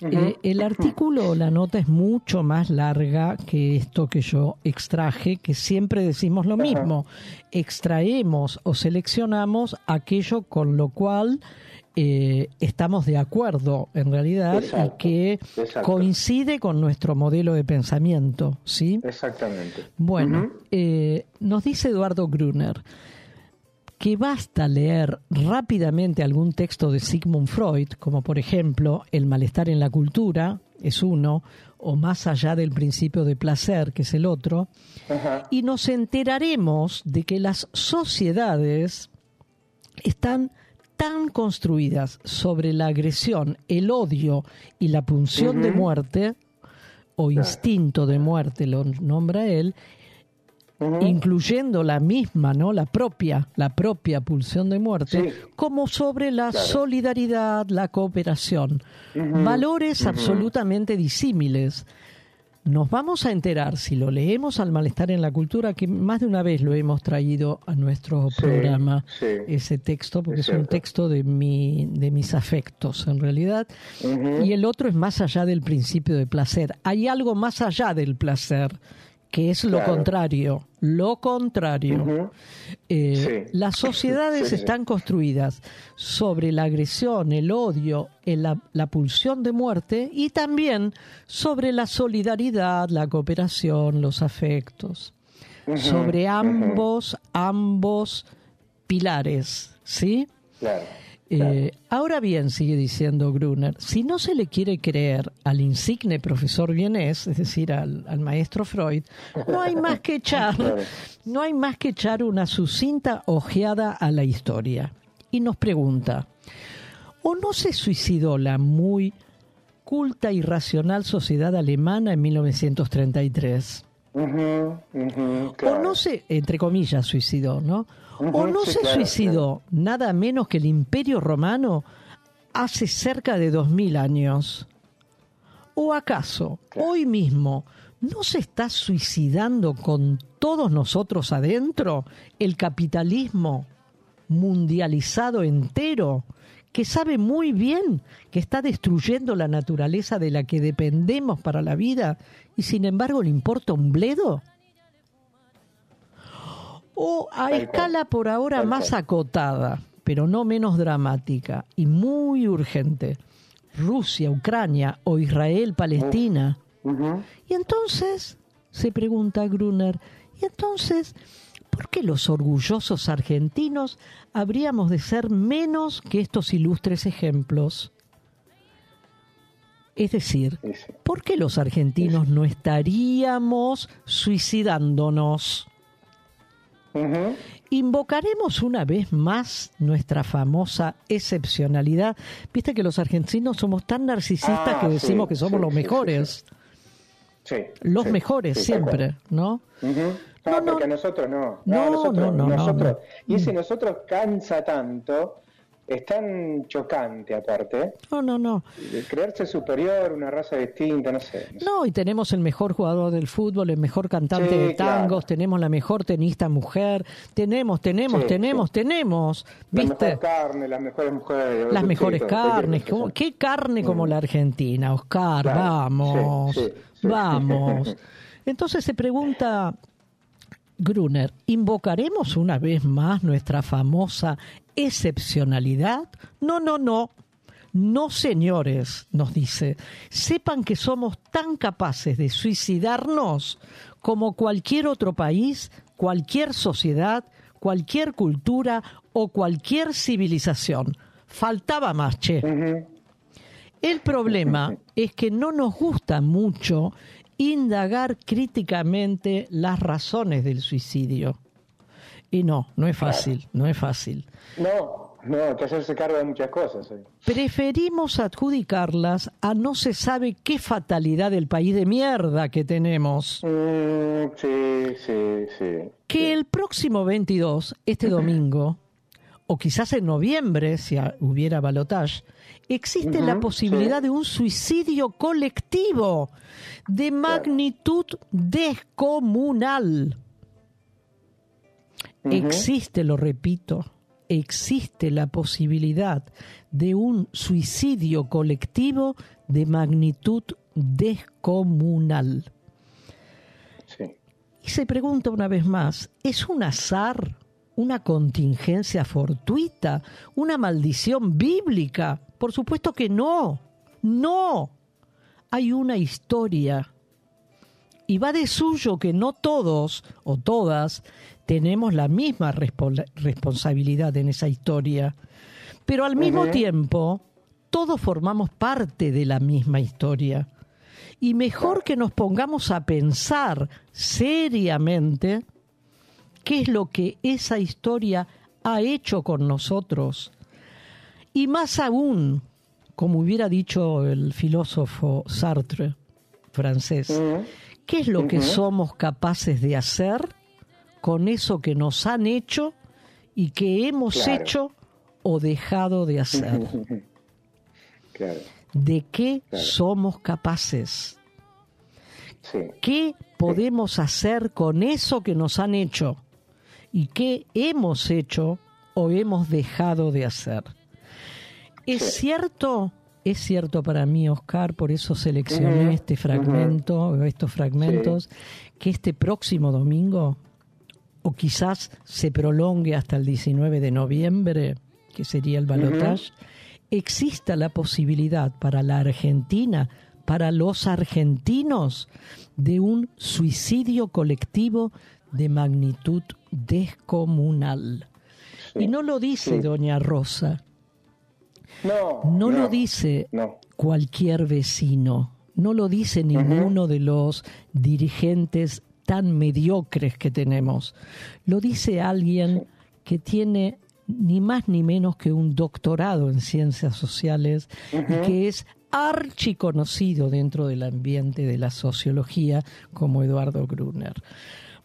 Eh, el artículo o la nota es mucho más larga que esto que yo extraje, que siempre decimos lo mismo. Extraemos o seleccionamos aquello con lo cual eh, estamos de acuerdo en realidad Exacto, y que exacto. coincide con nuestro modelo de pensamiento. ¿sí? Exactamente. Bueno, eh, nos dice Eduardo Gruner que basta leer rápidamente algún texto de Sigmund Freud, como por ejemplo El malestar en la cultura, es uno, o Más allá del principio de placer, que es el otro, Ajá. y nos enteraremos de que las sociedades están tan construidas sobre la agresión, el odio y la punción de muerte, o instinto de muerte lo nombra él, Incluyendo la misma, ¿no? La propia, la propia pulsión de muerte, Sí. como sobre la Claro. solidaridad, la cooperación. Valores absolutamente disímiles. Nos vamos a enterar, si lo leemos al malestar en la cultura, que más de una vez lo hemos traído a nuestro Sí, programa, sí. ese texto, porque es, Es un texto de, mi, de mis afectos, en realidad. Y el otro es más allá del principio de placer. Hay algo más allá del placer, que es lo Claro. contrario. Lo contrario. Eh, Sí. Las sociedades Sí, sí, sí. están construidas sobre la agresión, el odio, el- la, la pulsión de muerte y también sobre la solidaridad, la cooperación, los afectos. Sobre ambos, ambos pilares, ¿sí? Claro. Eh, ahora bien, sigue diciendo Gruner, si no se le quiere creer al insigne profesor vienés, es decir, al, al maestro Freud, no hay más que echar, no hay más que echar una sucinta ojeada a la historia. Y nos pregunta, ¿o no se suicidó la muy culta y racional sociedad alemana en 1933? Ujú, ujú, O claro. no se, entre comillas, suicidó, ¿no? O no sí, se claro, suicidó nada menos que el Imperio Romano hace cerca de dos mil años. ¿O acaso hoy mismo no se está suicidando con todos nosotros adentro el capitalismo mundializado entero, que sabe muy bien que está destruyendo la naturaleza de la que dependemos para la vida y sin embargo le importa un bledo? O a Tal cual. escala por ahora Tal más cual. acotada, pero no menos dramática y muy urgente, Rusia, Ucrania o Israel, Palestina. Y entonces, se pregunta Gruner, ¿y entonces por qué los orgullosos argentinos habríamos de ser menos que estos ilustres ejemplos? Es decir. ¿por qué los argentinos no estaríamos suicidándonos? Invocaremos una vez más nuestra famosa excepcionalidad. Viste que los argentinos somos tan narcisistas Ah, que decimos sí, que somos sí, los mejores. Sí, Los mejores siempre, ¿no? Ujú. No, porque nosotros no. No, nosotros, no, no, no, nosotros. no. Y ese nosotros cansa tanto, es tan chocante aparte, No, no, no. de creerse superior, una raza distinta, no sé. no sé. No, y tenemos el mejor jugador del fútbol, el mejor cantante Sí, de tangos, claro. tenemos la mejor tenista mujer, tenemos, tenemos, Sí, tenemos, tenemos, La ¿viste? mejor carne, las mejores mujeres. Las mejores carnes. cosa. ¿cómo- ¿Qué carne como Mm. la Argentina, Oscar? Claro, Vamos, vamos. Entonces se pregunta Gruner, ¿invocaremos una vez más nuestra famosa excepcionalidad? No, no, no. No, señores, nos dice, sepan que somos tan capaces de suicidarnos como cualquier otro país, cualquier sociedad, cualquier cultura o cualquier civilización. Faltaba más, che. El problema es que no nos gusta mucho indagar críticamente las razones del suicidio. Y no, no es fácil, no es fácil. No, no, hay que hacerse cargo de muchas cosas. hoy. Preferimos adjudicarlas a no se sabe qué fatalidad del país de mierda que tenemos. Mm, sí, sí, sí. Que el próximo 22, este domingo, o quizás en noviembre, si hubiera balotage, existe la posibilidad sí. de un suicidio colectivo de magnitud descomunal. Existe, lo repito, existe la posibilidad de un suicidio colectivo de magnitud descomunal. Sí. Y se pregunta una vez más, ¿es un azar, una contingencia fortuita, una maldición bíblica? Por supuesto que no, no. Hay una historia. Y va de suyo que no todos o todas tenemos la misma respo- responsabilidad en esa historia. Pero al mismo tiempo, todos formamos parte de la misma historia. Y mejor que nos pongamos a pensar seriamente qué es lo que esa historia ha hecho con nosotros. Y más aún, como hubiera dicho el filósofo Sartre, francés. ¿qué es lo que somos capaces de hacer con eso que nos han hecho y que hemos Claro. hecho o dejado de hacer? Claro, ¿De qué Claro. somos capaces? sí. ¿Qué podemos hacer con eso que nos han hecho? ¿Y qué hemos hecho o hemos dejado de hacer? Es Sí. cierto, es cierto para mí, Oscar, por eso seleccioné este fragmento, estos fragmentos, que este próximo domingo, o quizás se prolongue hasta el 19 de noviembre, que sería el balotaje, exista la posibilidad para la Argentina, para los argentinos, de un suicidio colectivo de magnitud descomunal. Sí, Y no lo dice sí. doña Rosa, No, no, lo dice No. cualquier vecino, no lo dice ninguno de los dirigentes tan mediocres que tenemos, lo dice alguien que tiene ni más ni menos que un doctorado en ciencias sociales y que es archiconocido dentro del ambiente de la sociología como Eduardo Gruner.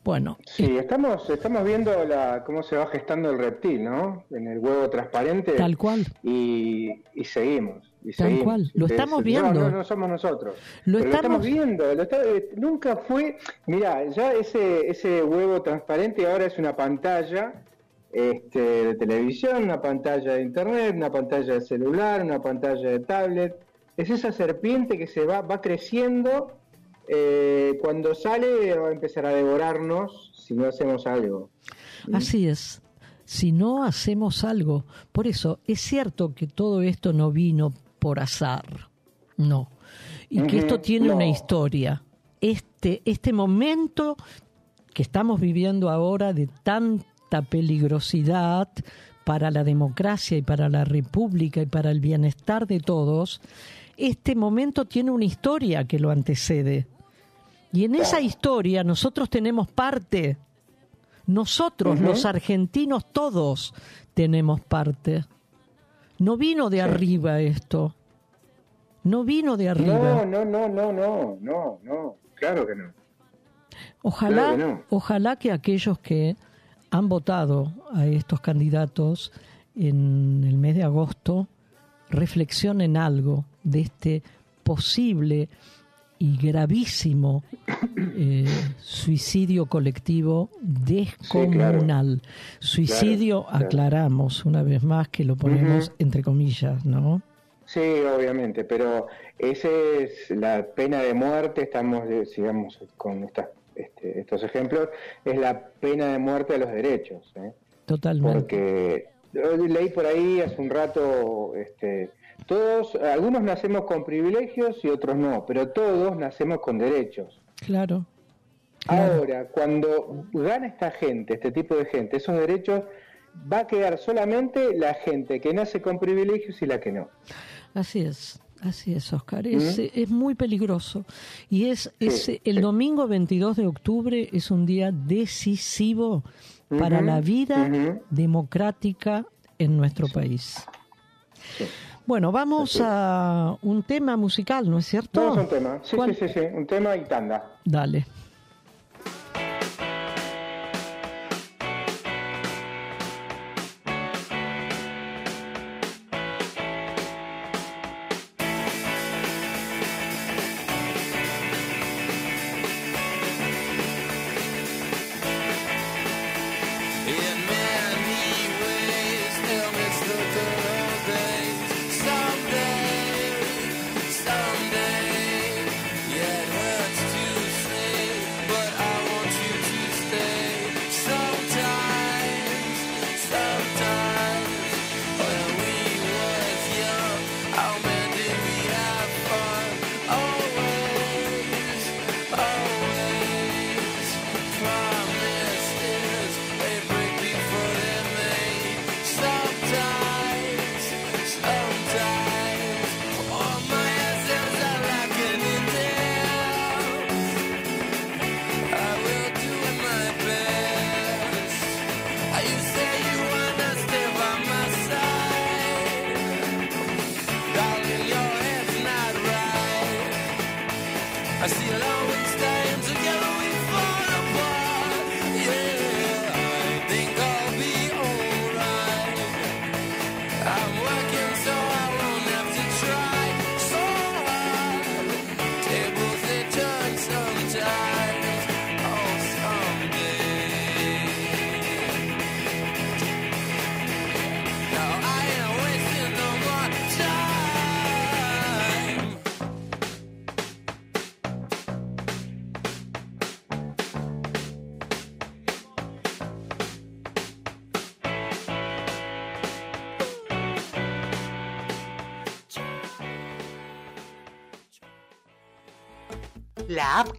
Bueno, Sí, estamos, estamos viendo la, cómo se va gestando el reptil, ¿no? En el huevo transparente. Tal cual. Y, y seguimos. Y Tal seguimos. cual, lo Entonces, estamos viendo. No, no, somos nosotros. Lo Pero estamos- viendo. lo está- eh, nunca fue. Mira, ya ese, ese huevo transparente ahora es una pantalla este, de televisión, una pantalla de internet, una pantalla de celular, una pantalla de tablet. Es esa serpiente que se va, va creciendo. Eh, cuando sale va a empezar a devorarnos si no hacemos algo. Así es. Si no hacemos algo, por eso es cierto que todo esto no vino por azar, no. Y que esto tiene no. una historia. Este, este momento que estamos viviendo ahora de tanta peligrosidad para la democracia y para la república y para el bienestar de todos, este momento tiene una historia que lo antecede. Y en esa historia nosotros tenemos parte Nosotros, los argentinos, todos tenemos parte. No vino de arriba esto. No vino de arriba. No, no, no, no, no, no, no, claro que no. Ojalá, Claro que no. ojalá que aquellos que han votado a estos candidatos en el mes de agosto reflexionen algo de este posible y gravísimo eh, suicidio colectivo descomunal. Suicidio, claro. aclaramos una vez más que lo ponemos entre comillas, ¿no? Sí, obviamente, pero esa es la pena de muerte, estamos, eh, sigamos con estas, este, estos ejemplos, es la pena de muerte de los derechos. ¿eh? Totalmente. Porque leí por ahí hace un rato, este, todos, algunos nacemos con privilegios y otros no, pero todos nacemos con derechos. Claro. Claro. Ahora, cuando gana esta gente, este tipo de gente, esos derechos, va a quedar solamente la gente que nace con privilegios y la que no. Así es, así es, Oscar. Es, ¿Mm? es muy peligroso. Y es, es Sí, el sí. domingo 22 de octubre es un día decisivo para la vida democrática en nuestro país. Bueno, vamos a un tema musical, ¿no es cierto? Vamos a un tema, sí, ¿Cuál? sí, sí, sí, un tema y tanda. Dale.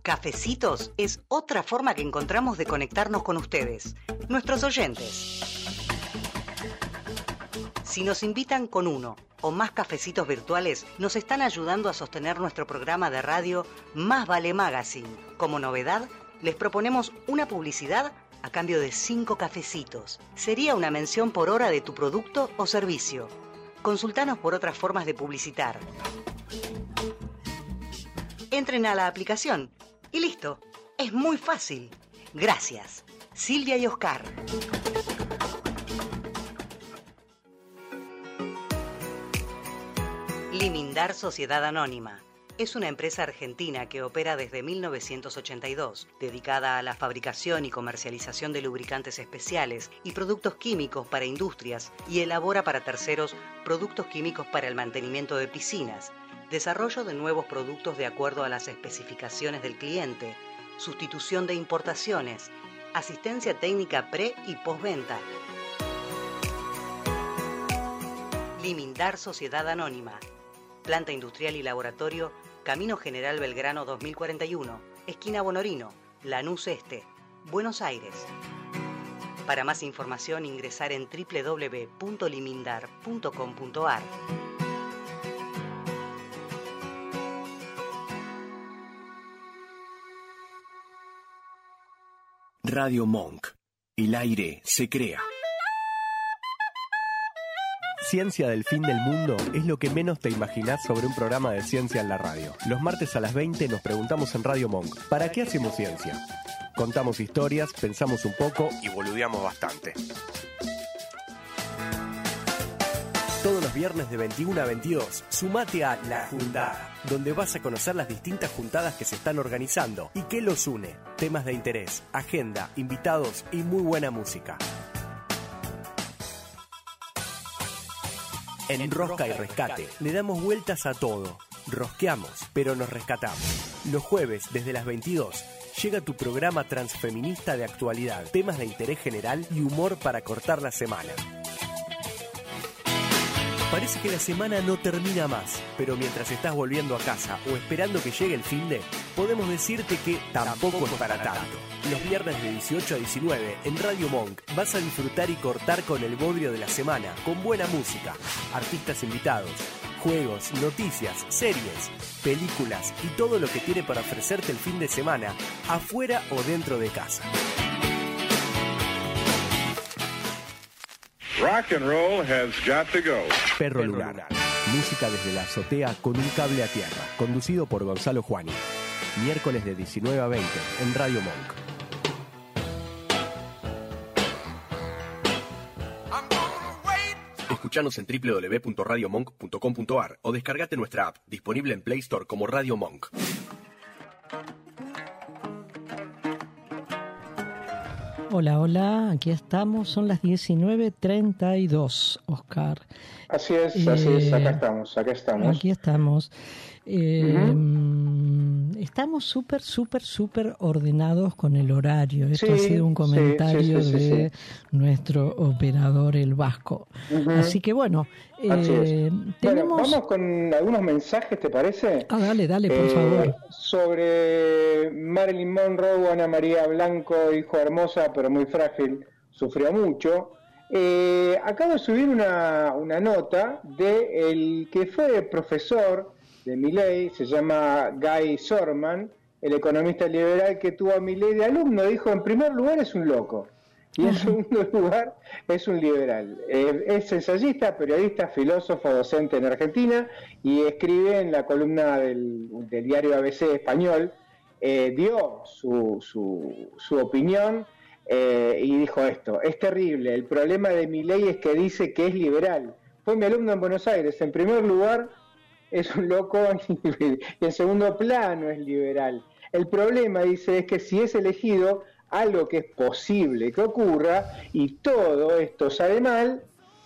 Cafecitos es otra forma que encontramos de conectarnos con ustedes, nuestros oyentes. Si nos invitan con uno o más cafecitos virtuales, nos están ayudando a sostener nuestro programa de radio Más Vale Magazine. Como novedad, les proponemos una publicidad a cambio de cinco cafecitos. Sería una mención por hora de tu producto o servicio. Consultanos por otras formas de publicitar. Entren a la aplicación y listo. Es muy fácil. Gracias. Silvia y Oscar. Limindar Sociedad Anónima. Es una empresa argentina que opera desde 1982, dedicada a la fabricación y comercialización de lubricantes especiales y productos químicos para industrias y elabora para terceros productos químicos para el mantenimiento de piscinas, desarrollo de nuevos productos de acuerdo a las especificaciones del cliente, sustitución de importaciones, asistencia técnica pre y postventa. Limindar Sociedad Anónima. Planta industrial y laboratorio, Camino General Belgrano 2041, esquina Bonorino, Lanús Este, Buenos Aires. Para más información ingresar en www.limindar.com.ar. Radio Monk. El aire se crea. Ciencia del fin del mundo es lo que menos te imaginás sobre un programa de ciencia en la radio. Los martes a las 20 nos preguntamos en Radio Monk, ¿para qué hacemos ciencia? Contamos historias, pensamos un poco y boludeamos bastante. Los viernes de 21 a 22, sumate a La Juntada, donde vas a conocer las distintas juntadas que se están organizando y qué los une, temas de interés, agenda, invitados y muy buena música. En Rosca y Rescate le damos vueltas a todo. Rosqueamos, pero nos rescatamos. Los jueves, desde las 22, llega tu programa transfeminista de actualidad, temas de interés general y humor para cortar la semana. Parece que la semana no termina más, pero mientras estás volviendo a casa o esperando que llegue el fin de, podemos decirte que tampoco es para tanto. Los viernes de 18 a 19 en Radio Monk vas a disfrutar y cortar con el bodrio de la semana, con buena música, artistas invitados, juegos, noticias, series, películas y todo lo que tiene para ofrecerte el fin de semana, afuera o dentro de casa. Rock and roll has got to go. Perro Lunar. Música desde la azotea con un cable a tierra. Conducido por Gonzalo Juani. Miércoles de 19 a 20 en Radio Monk. Escuchanos en www.radiomonk.com.ar o descargate nuestra app, disponible en Play Store como Radio Monk. Hola, hola, aquí estamos, son las 19.32, Oscar. Así es, así es, acá Eh, estamos, acá estamos. Aquí estamos. Eh, Estamos súper, súper, súper ordenados con el horario. Esto Sí, ha sido un comentario sí, sí, sí, de nuestro operador, el Vasco. Así que bueno, eh, Bueno, vamos con algunos mensajes, ¿te parece? Ah, dale, dale, por Eh, favor. Sobre Marilyn Monroe, Ana María Blanco, hijo hermosa pero muy frágil, sufrió mucho. Eh, acabo de subir una, una nota de el que fue profesor de Milley, se llama Guy Sorman, el economista liberal que tuvo a Milley de alumno, dijo, en primer lugar es un loco. Y en segundo lugar, es un liberal. Eh, es ensayista, periodista, filósofo, docente en Argentina y escribe en la columna del, del diario ABC español. eh, dio su, su, su opinión eh, y dijo esto: Es terrible. El problema de mi ley es que dice que es liberal. Fue mi alumno en Buenos Aires. En primer lugar, es un loco y en segundo plano es liberal. El problema, dice, es que si es elegido algo que es posible que ocurra y todo esto sale mal,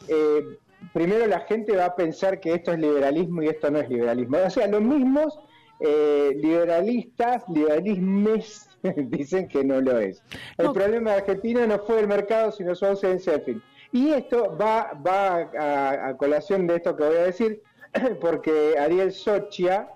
eh, primero la gente va a pensar que esto es liberalismo y esto no es liberalismo. O sea, los mismos eh, liberalistas, liberalismes, dicen que no lo es. El problema de Argentina no fue el mercado, sino su ausencia, en fin. Y esto va, va a, a colación de esto que voy a decir, porque Ariel Sochia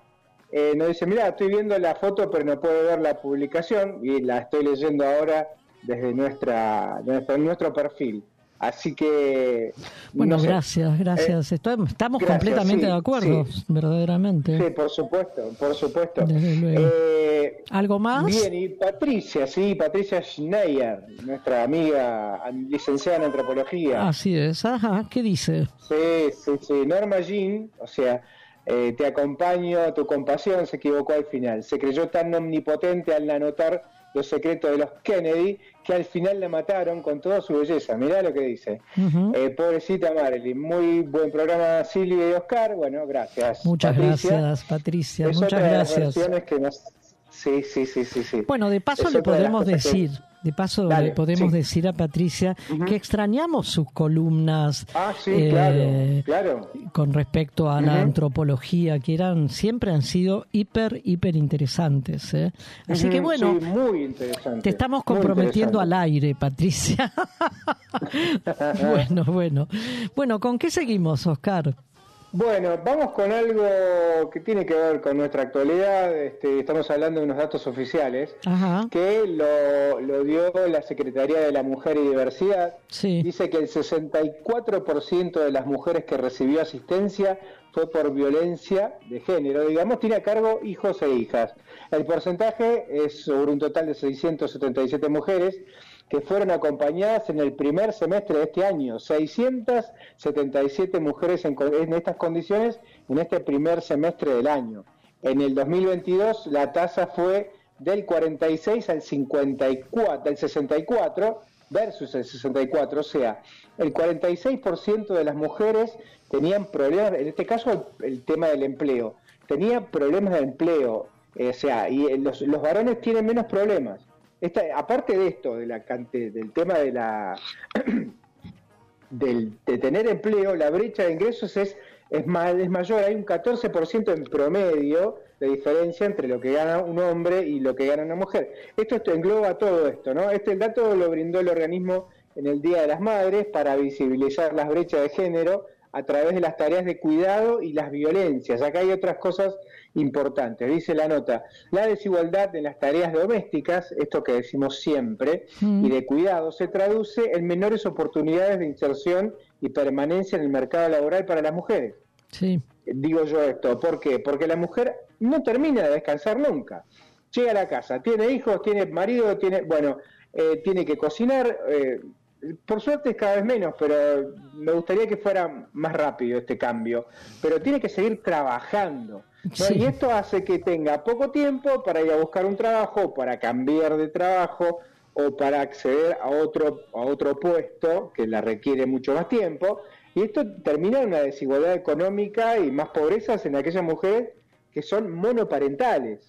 eh, nos dice, mira, estoy viendo la foto pero no puedo ver la publicación y la estoy leyendo ahora desde nuestra, nuestro, nuestro perfil. Así que... Bueno, no sé. gracias, gracias. Esto- estamos gracias, completamente sí, de acuerdo, sí. verdaderamente. Sí, por supuesto, por supuesto. Desde luego. Eh, ¿Algo más? Bien, y Patricia, sí, Patricia Schneier, nuestra amiga licenciada en antropología. Así es, ajá, ¿qué dice? Sí, sí, sí. Norma Jean, o sea, eh, te acompaño, tu compasión se equivocó al final. Se creyó tan omnipotente al anotar los secretos de los Kennedy que al final la mataron con toda su belleza. Mirá lo que dice. Eh, pobrecita Marilyn, muy buen programa Silvia y Oscar. Bueno, gracias. Muchas Patricia. gracias, Patricia, Es muchas otra de las gracias. versiones que nos- Sí, sí, sí, sí, sí. Bueno, de paso Es le de podemos que- decir, de paso Dale, le podemos sí. decir a Patricia que extrañamos sus columnas Ah, sí, eh, claro, claro. con respecto a la antropología, que eran siempre han sido hiper, hiper interesantes. ¿eh? Así que bueno, sí, muy interesante. te estamos comprometiendo al aire, Patricia. bueno, bueno. Bueno, ¿con qué seguimos, Oscar? Bueno, vamos con algo que tiene que ver con nuestra actualidad. Este, estamos hablando de unos datos oficiales Ajá. que lo, lo dio la Secretaría de la Mujer y Diversidad. Sí. Dice que el 64% de las mujeres que recibió asistencia fue por violencia de género. Digamos, tiene a cargo hijos e hijas. El porcentaje es sobre un total de 677 mujeres. Que fueron acompañadas en el primer semestre de este año. 677 mujeres en, en estas condiciones en este primer semestre del año. En el 2022 la tasa fue del 46 al 54, del 64 versus el 64, o sea, el 46% de las mujeres tenían problemas, en este caso el, tema del empleo, tenían problemas de empleo, eh, o sea, y los, los varones tienen menos problemas. Aparte de esto, de la, del tema de la de tener empleo, la brecha de ingresos es, es, ma- es mayor, hay un 14% en promedio de diferencia entre lo que gana un hombre y lo que gana una mujer. Esto, esto engloba todo esto, ¿no? Este el dato lo brindó el organismo en el Día de las Madres para visibilizar las brechas de género a través de las tareas de cuidado y las violencias. Acá hay otras cosas importantes. Dice la nota, la desigualdad en las tareas domésticas, esto que decimos siempre, Mm. y de cuidado, se traduce en menores oportunidades de inserción y permanencia en el mercado laboral para las mujeres. Sí. Digo yo esto, ¿por qué? Porque la mujer no termina de descansar nunca. Llega a la casa, tiene hijos, tiene marido, tiene, bueno, eh, tiene que cocinar, eh, por suerte es cada vez menos, pero me gustaría que fuera más rápido este cambio. Pero tiene que seguir trabajando. Y esto hace que tenga poco tiempo para ir a buscar un trabajo, para cambiar de trabajo o para acceder a otro, a otro puesto que la requiere mucho más tiempo. Y esto termina en una desigualdad económica y más pobrezas en aquellas mujeres que son monoparentales.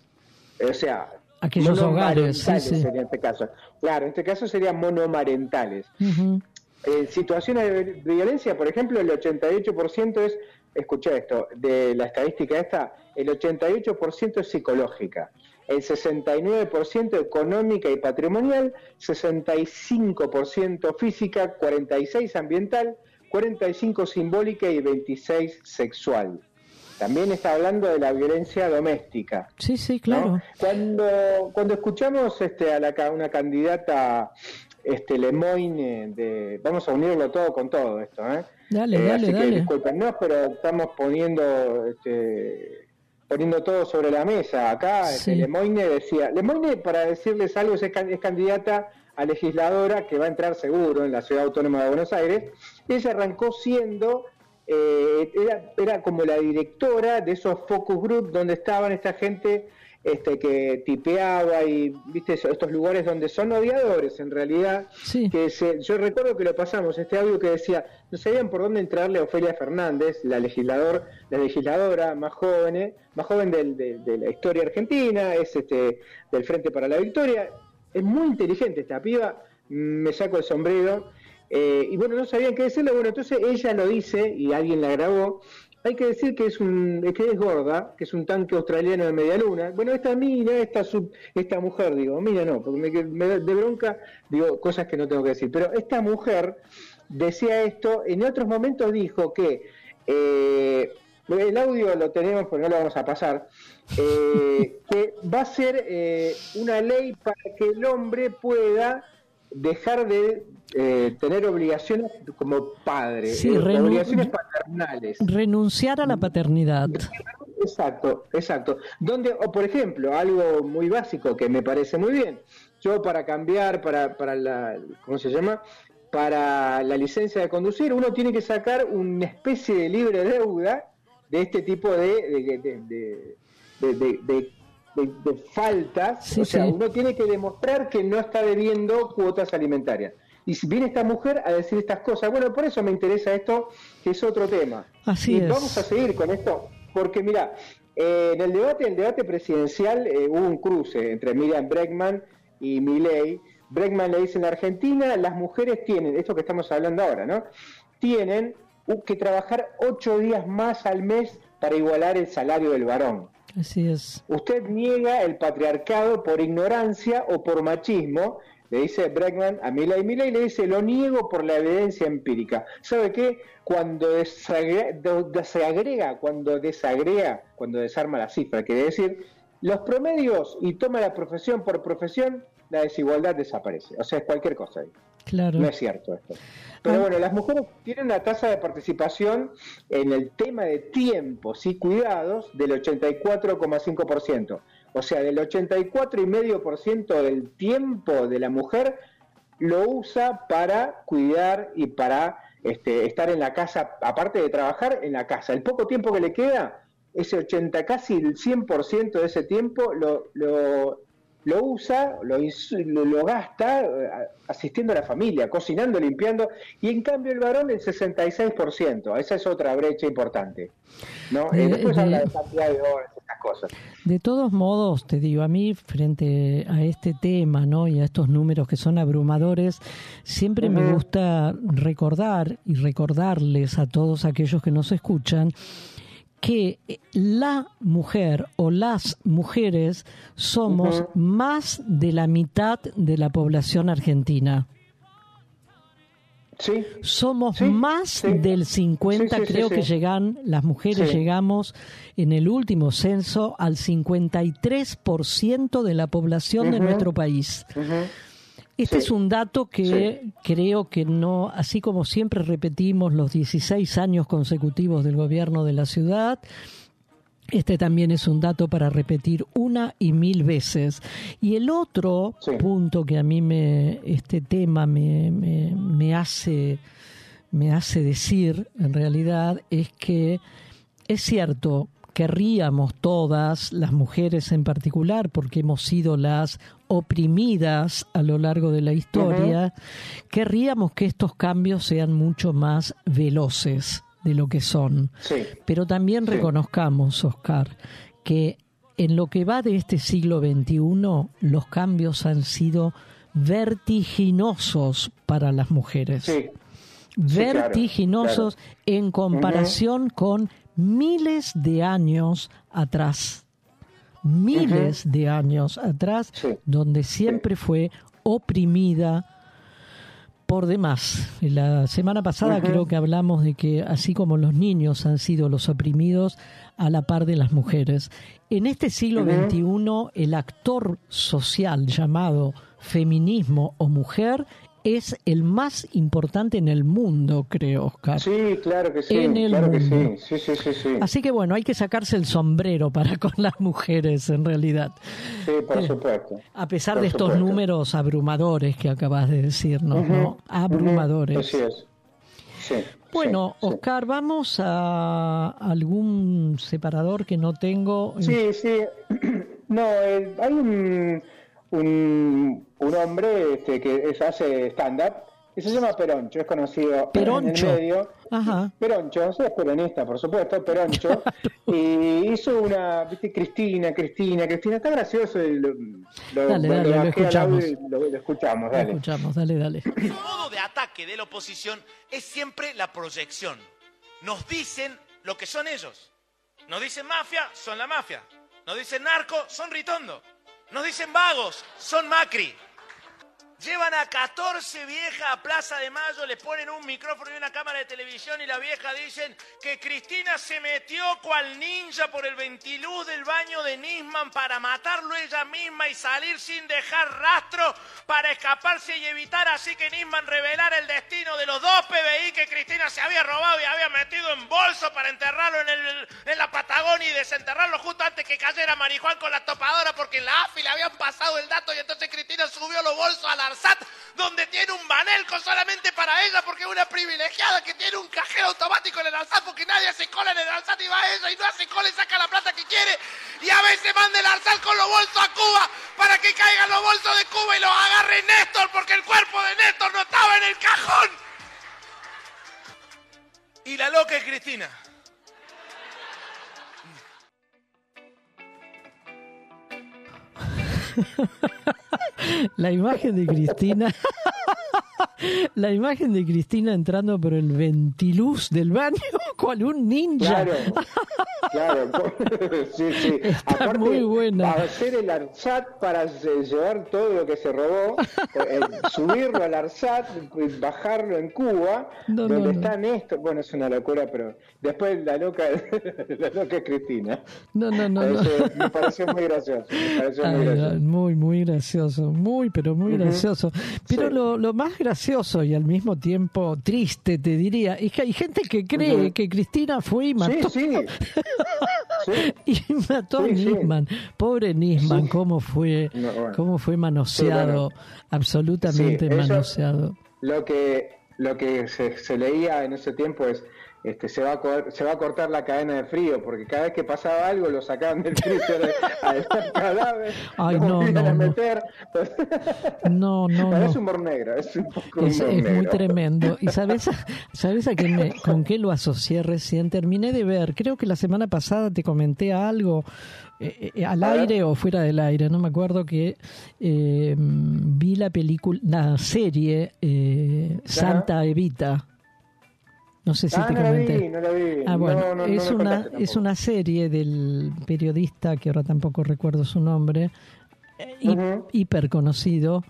O sea, Aquellos hogares, sí, monomarentales sí. en este caso. Claro, en este caso serían monomarentales. En situaciones de de violencia, por ejemplo, el 88% es, escucha esto, de la estadística esta, el 88% es psicológica, el 69% económica y patrimonial, 65% física, 46% ambiental, 45% simbólica y 26% sexual. También está hablando de la violencia doméstica. Sí, sí, ¿no? claro. Cuando, cuando escuchamos este, a la, una candidata este, Lemoyne, de, vamos a unirlo todo con todo esto, ¿eh? Dale, Eh, dale, así que dale. discúlpenos, pero estamos poniendo este, poniendo todo sobre la mesa. Acá este, Sí. Lemoyne decía, Lemoyne, para decirles algo, es, can- es candidata a legisladora que va a entrar seguro en la Ciudad Autónoma de Buenos Aires. Ella arrancó siendo eh, era, era como la directora de esos focus group donde estaban esta gente este, que tipeaba y viste estos lugares donde son odiadores en realidad que se, yo recuerdo que lo pasamos este audio que decía no sabían por dónde entrarle a Ofelia Fernández la legislador la legisladora más joven eh, más joven del- de, de la historia argentina es este del Frente para la Victoria es muy inteligente esta piba me saco el sombrero eh, y bueno, no sabían qué decirle, bueno, entonces ella lo dice y alguien la grabó. Hay que decir que es un que es gorda, que es un tanque australiano de media luna. Bueno, esta mina, esta sub- esta mujer, digo, mina no, porque me, me de bronca digo cosas que no tengo que decir. Pero esta mujer decía esto, en otros momentos dijo que eh, el audio lo tenemos, pero no lo vamos a pasar. eh, que va a ser eh, una ley para que el hombre pueda dejar de eh, tener obligaciones como padre, Sí, eh, obligaciones paternales. Renunciar a la paternidad. Exacto, exacto. Donde, o por ejemplo, algo muy básico que me parece muy bien. Yo para cambiar, para, para la, ¿cómo se llama? Para la licencia de conducir, uno tiene que sacar una especie de libre deuda de este tipo de, de, de, de- de- de- faltas. Sí, o sea, sí. uno tiene que demostrar que no está debiendo cuotas alimentarias. Y si viene esta mujer a decir estas cosas, bueno, por eso me interesa esto, que es otro tema. Así y es. vamos a seguir con esto, porque mira, eh, en el debate, el debate presidencial eh, hubo un cruce entre Miriam Bregman y Milei. Bregman le dice en la Argentina, las mujeres tienen, esto que estamos hablando ahora, ¿no? Tienen que trabajar ocho días más al mes para igualar el salario del varón. Así es. Usted niega el patriarcado por ignorancia o por machismo, le dice Bregman a Milei. Milei le dice, lo niego por la evidencia empírica. ¿Sabe qué? Cuando desagre- do- desagrega, cuando desagrega, cuando desarma la cifra, quiere decir, los promedios y toma la profesión por profesión, la desigualdad desaparece. O sea, es cualquier cosa ahí. Claro. No es cierto esto. Pero bueno, las mujeres tienen una tasa de participación en el tema de tiempos y cuidados del 84,5%. O sea, del 84,5% del tiempo de la mujer lo usa para cuidar y para este, estar en la casa, aparte de trabajar en la casa. El poco tiempo que le queda, ese 80, casi el 100% de ese tiempo lo, lo, lo usa, lo, lo, gasta eh, asistiendo a la familia, cocinando, limpiando, y en cambio el varón el 66%. Esa es otra brecha importante. ¿no? Eh, De- después de- habla de cantidad de horas, estas cosas. De todos modos, te digo, a mí frente a este tema, ¿no? Y a estos números que son abrumadores, siempre me gusta recordar y recordarles a todos aquellos que nos escuchan que la mujer o las mujeres somos más de la mitad de la población argentina. Sí. Somos más del 50, Sí, sí, sí, creo que llegan, las mujeres llegamos en el último censo al 53% de la población de nuestro país. Este Sí. es un dato que creo que no, así como siempre repetimos los 16 años consecutivos del gobierno de la ciudad, este también es un dato para repetir una y mil veces. Y el otro punto que a mí me, este tema me, me, me hace, me hace decir, en realidad, es que es cierto, querríamos todas, las mujeres en particular, porque hemos sido las oprimidas a lo largo de la historia, querríamos que estos cambios sean mucho más veloces de lo que son. Sí. Pero también Sí. reconozcamos, Oscar, que en lo que va de este siglo XXI, los cambios han sido vertiginosos para las mujeres. Sí. Claro, vertiginosos en comparación con miles de años atrás. Miles de años atrás, donde siempre fue oprimida por demás. La semana pasada creo que hablamos de que así como los niños han sido los oprimidos a la par de las mujeres, en este siglo Ujú. XXI el actor social llamado feminismo o mujer es el más importante en el mundo, creo, Oscar. Sí, claro que sí. En el claro que mundo. sí. Sí, sí, sí, sí. Así que bueno, hay que sacarse el sombrero para con las mujeres en realidad. Sí, por Eh, supuesto. A pesar Por de estos supuesto. números abrumadores que acabas de decirnos, ¿no? Abrumadores. Así es. Sí. Bueno, sí, sí. Oscar, vamos a algún separador que no tengo. Sí, sí. No, eh, hay un, un, un hombre este, que es- hace stand-up que se llama Peroncho, es conocido Peroncho. en el medio. Ajá. Peroncho, es peronista, por supuesto, Peroncho. Y hizo una, viste, Cristina, Cristina, Cristina, está gracioso. y Lo, lo, Dale, lo dale, lo escuchamos. audio y Lo, lo escuchamos, Lo dale. escuchamos, dale, dale. El modo de ataque de la oposición es siempre la proyección. Nos dicen lo que son ellos. Nos dicen mafia, son la mafia. Nos dicen narco, son Ritondo. Nos dicen vagos, son Macri. Llevan a 14 viejas a Plaza de Mayo, le ponen un micrófono y una cámara de televisión y la vieja dicen que Cristina se metió cual ninja por el ventiluz del baño de Nisman para matarlo ella misma y salir sin dejar rastro para escaparse y evitar así que Nisman revelara el destino de los dos PBI que Cristina se había robado y había metido en bolso para enterrarlo en, el- en la Patagonia y desenterrarlo justo antes que cayera Marijuán con la topadora porque en la AFI le habían pasado el dato y entonces Cristina subió los bolsos al ARSAT donde tiene un banelco solamente para ella porque es una privilegiada que tiene un cajero automático en el ARSAT porque nadie hace cola en el ARSAT y va a ella y no hace cola y saca la plata que quiere y a veces manda el ARSAT con los bolsos a Cuba para que caigan los bolsos de Cuba y los agarre Néstor porque el cuerpo de Néstor no estaba en el cajón. Y la loca es Cristina. La imagen de Cristina. La imagen de Cristina entrando por el ventiluz del baño, cual un ninja. Claro, claro, sí, sí. Está muy buena. Hacer el ARSAT, para lle- llevar todo lo que se robó, eh, subirlo al ARSAT, bajarlo en Cuba, No, donde no, no. está Néstor. Bueno, es una locura, pero después la loca, la loca es Cristina. No, no, no. no. Parece- Me pareció muy gracioso. Me pareció muy gracioso. muy, muy gracioso, muy, pero muy gracioso. Pero Sí. lo, lo más gracioso y al mismo tiempo triste, te diría, es que hay gente que cree que Cristina fue y mató. Sí, sí. y mató a. Nisman. Pobre Nisman, cómo fue, No, bueno. cómo fue manoseado, absolutamente manoseado. Lo que, lo que se, se leía en ese tiempo es este, se, va a, se va a cortar la cadena de frío, porque cada vez que pasaba algo lo sacaban del freezer al cadáver, Ay, lo no, no, a meter. No, es humor negro, es un poco Es, humor es muy tremendo. ¿Y sabes, sabes a qué me- con qué lo asocié recién? Terminé de ver, creo que la semana pasada te comenté algo eh, eh, al aire o fuera del aire, no me acuerdo que eh, vi la película, la serie eh, Santa Evita. No sé si Ah, te no la comenté. vi, no la vi. Ah, bueno, No, no, no es, una, es una serie del periodista, que ahora tampoco recuerdo su nombre, eh, hiper conocido.